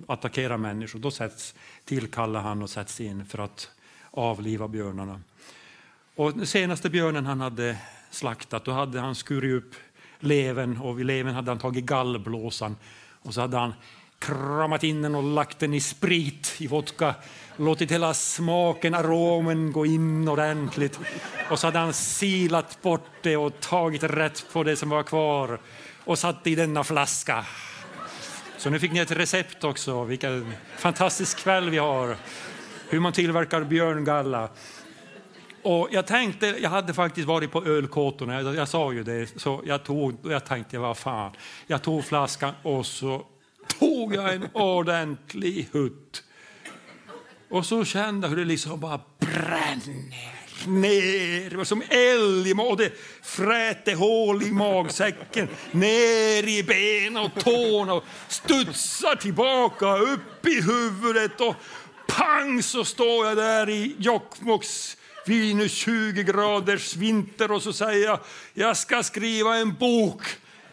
attackera människor. Då sätts, tillkallar han och sätts in för att avliva björnarna. Och den senaste björnen han hade slaktat, då hade han skurit upp leven och vid leven hade han tagit gallblåsan och så hade han kramat in den och lagt den i sprit, i vodka. Låtit hela smaken, aromen gå in ordentligt. Och så hade han silat bort det och tagit rätt på det som var kvar och satt i denna flaska. Så nu fick ni ett recept också. Vilken fantastisk kväll vi har. Hur man tillverkar björngalla. Och jag tänkte, jag hade faktiskt varit på ölkåtorna, jag, jag sa ju det, så jag tog, jag tänkte vad fan. Jag tog flaskan och så tog jag en ordentlig hutt. Och så kände jag hur det liksom bara bränner ner, Det var som eld i magen. det fräte hål i magsäcken, ner i benen och tårna och studsar tillbaka upp i huvudet och pang så står jag där i Jokkmokks minus 20 graders vinter och så säger jag jag ska skriva en bok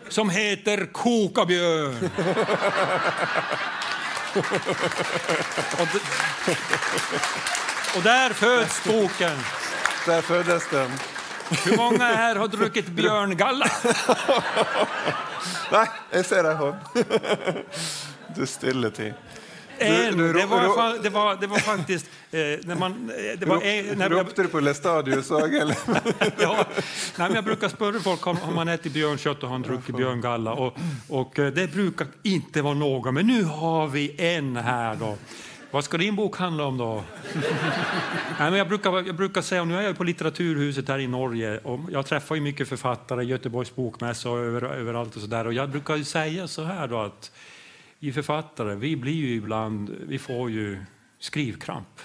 som heter Kokabjörn. och, och där föds boken. Där föddes den. Hur många här har druckit björngalla? Nej, jag ser det. Du stille tid. En, det, var, det, var, det var faktiskt... Eh, när man, eh, det var en, när Ropte du på Lestadius eller? ja, nej, jag brukar fråga folk om, om man äter björnkött och har druckit björngalla. Och, och eh, det brukar inte vara något. Men nu har vi en här. då. Vad ska din bok handla om då? Nej, men jag, brukar, jag brukar säga, nu är jag på Litteraturhuset här i Norge och jag träffar ju mycket författare, Göteborgs bokmässa och över, överallt och så där. Och jag brukar säga så här då att vi författare, vi blir ju ibland, vi får ju skrivkramp.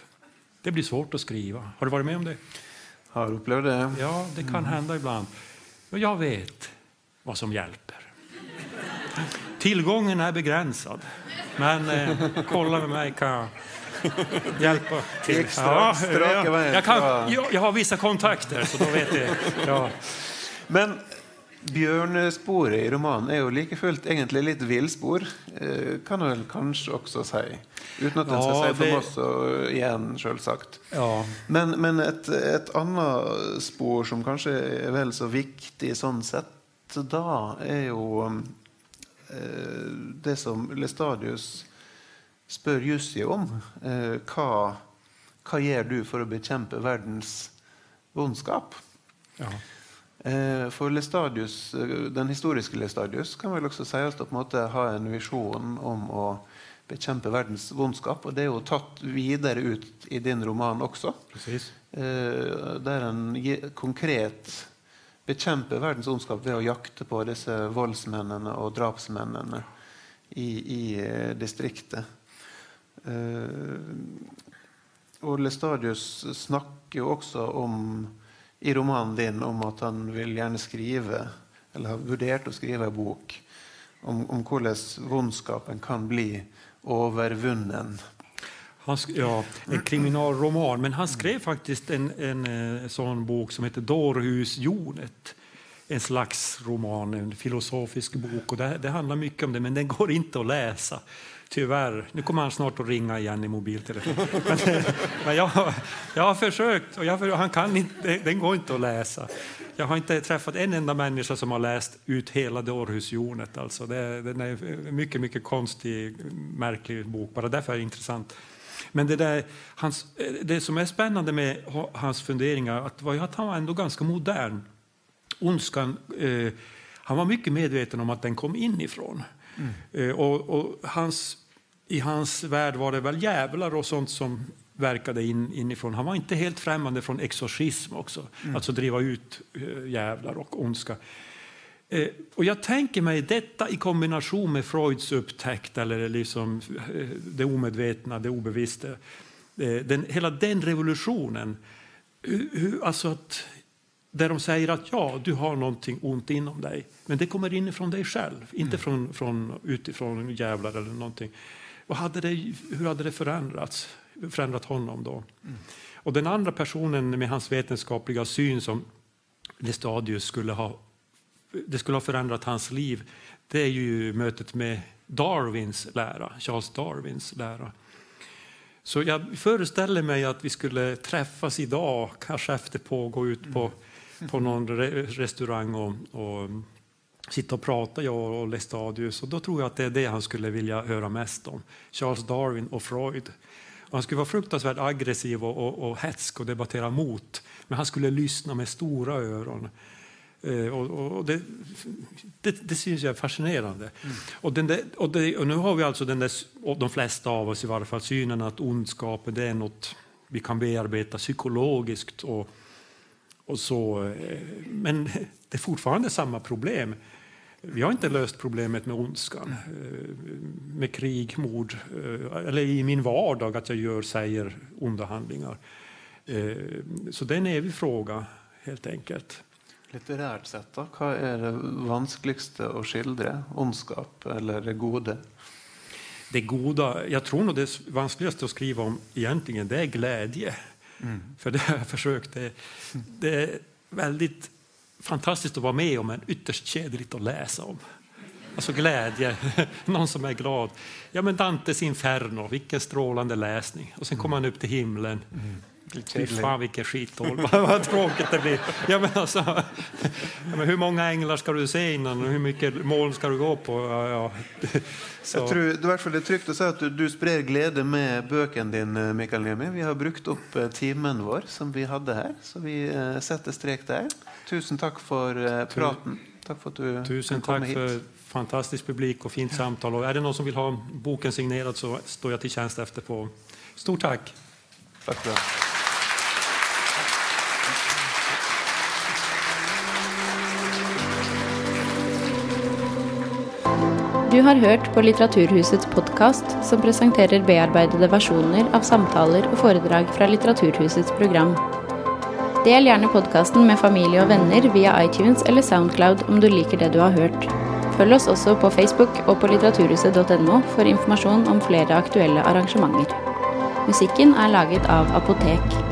Det blir svårt att skriva. Har du varit med om det? Har upplevt det? Ja, det kan mm. hända ibland. Och jag vet vad som hjälper. Tillgången är begränsad, men eh, kolla med mig kan jag hjälpa till. Extra, ja, ja, jag, kan, jag, jag, har vissa kontakter, så då vet jag. Ja. Men Bjørnesporet i romanen er jo like fullt egentlig litt villspor, eh, kan du vel kanskje også si. Uten at en skal si for masse igjen, selvsagt. Ja. Men, men et, et, annet spor som kanskje er vel så viktig sånn sett, da er jo eh, det som Lestadius spør Jussi om. Eh, hva hva gjør du for å bekjempe verdens vondskap? Ja. Eh, For Lestadius, eh, den historiske Lestadius kan vel også sies å på en måte ha en visjon om å bekjempe verdens vondskap. Og det er jo tatt videre ut i din roman også. Precis. eh, Der en konkret bekjemper verdens ondskap ved å jakte på disse voldsmennene og drapsmennene i, i distriktet. Og Lestadius snakker jo også om i romanen din om att han vill gjerne skrive, eller har vurdert å skrive en bok om, om hvordan vondskapen kan bli overvunnen. Han, ja, en kriminalroman, men han skrev faktiskt en, en eh, sån bok som heter Dårhusjonet. En slags roman, en filosofisk bok. Och det, det handlar mycket om det, men den går inte att läsa. Tyvärr. Nu kommer han snart att ringa igen i mobiltelefon. Men, men jag, har- jag har försökt och jag, han kan inte, den går inte att läsa. Jag har inte träffat en enda människa som har läst ut hela Dårhusjonet. Alltså det, den är mycket, mycket konstig, märklig bok. Bara därför är det intressant. Men det, där, hans, det som är spännande med ha- hans funderingar att var att han var ändå ganska modern. Ondskan, eh, han var mycket medveten om att den kom inifrån. Eh, och, och hans, I hans värld var det väl djävlar och sånt som verkade in, inifrån. Han var inte helt främmande från exorcism också, alltså driva ut eh, djävlar och ondska. Eh, och jag tänker mig detta i kombination med Freuds upptäckt eller liksom eh, det omedvetna, det obevisste. Eh, den, hela den revolutionen, alltså att, där de säger att ja, du har någonting ont inom dig, men det kommer inifrån dig själv, inte från, från, utifrån djävlar eller någonting. Vad hade det, hur hade det förändrats, förändrat honom då? Och den andra personen med hans vetenskapliga syn som Lestadius skulle ha det skulle ha förändrat hans liv, det är ju mötet med Darwins lära, Charles Darwins lära. Så jag föreställer mig att vi skulle träffas idag, kanske efter på gå ut på, på någon re restaurang och, och sitta och prata, jag och Lestadius. Och då tror jag att det är det han skulle vilja höra mest om. Charles Darwin och Freud. Och han skulle vara fruktansvärt aggressiv och, och, och hetsk och debattera mot. Men han skulle lyssna med stora öron. Eh, och, och det, det, det syns jag är fascinerande. Och, den där, och, det, och nu har vi alltså den där, och de flesta av oss i varje fall, synen att ondskapen det är något vi kan bearbeta psykologiskt. Och, och så, eh, men det är fortfarande samma problem. Vi har inte löst problemet med ondskan, eh, med krig, mord, eh, eller i min vardag att jag gör, säger onda handlingar. Så det är en evig fråga, helt enkelt. Litterært sett, da, hva er det vanskeligste å skildre? Ondskap eller det gode? Det goda, jag tror nog det vanskligaste att skriva om egentligen det är glädje. För det har jag försökt. Det, det är väldigt fantastiskt att vara med om men ytterst kedligt att läsa om. Alltså glädje, någon som är glad. Ja men Dantes Inferno, vilken strålande läsning. Och sen kommer han upp till himlen. Fy fan vilken skithål, vad, tråkigt det blir. Ja, men alltså, ja, men hur många änglar ska du se innan och hur mycket moln ska du gå på? Ja, ja. Så. Jeg tror, det, i hvert fall det er trygt å si at du, du sprer glede med bøken din, eh, Mikael Niemi. Vi har brukt opp eh, timen vår som vi hadde her, så vi eh, setter strek der. Tusen takk for eh, praten. Takk for at du Tusen tack för fantastisk publik och fint samtal. Och är det någon som vill ha boken signerad så står jag till tjänst efter på. Stort tack! Takk for det. Du har hørt på Litteraturhusets podkast, som presenterer bearbeidede versjoner av samtaler og foredrag fra Litteraturhusets program. Del gjerne podkasten med familie og venner via iTunes eller Soundcloud om du liker det du har hørt. Følg oss også på Facebook og på litteraturhuset.no for informasjon om flere aktuelle arrangementer. Musikken er laget av Apotek.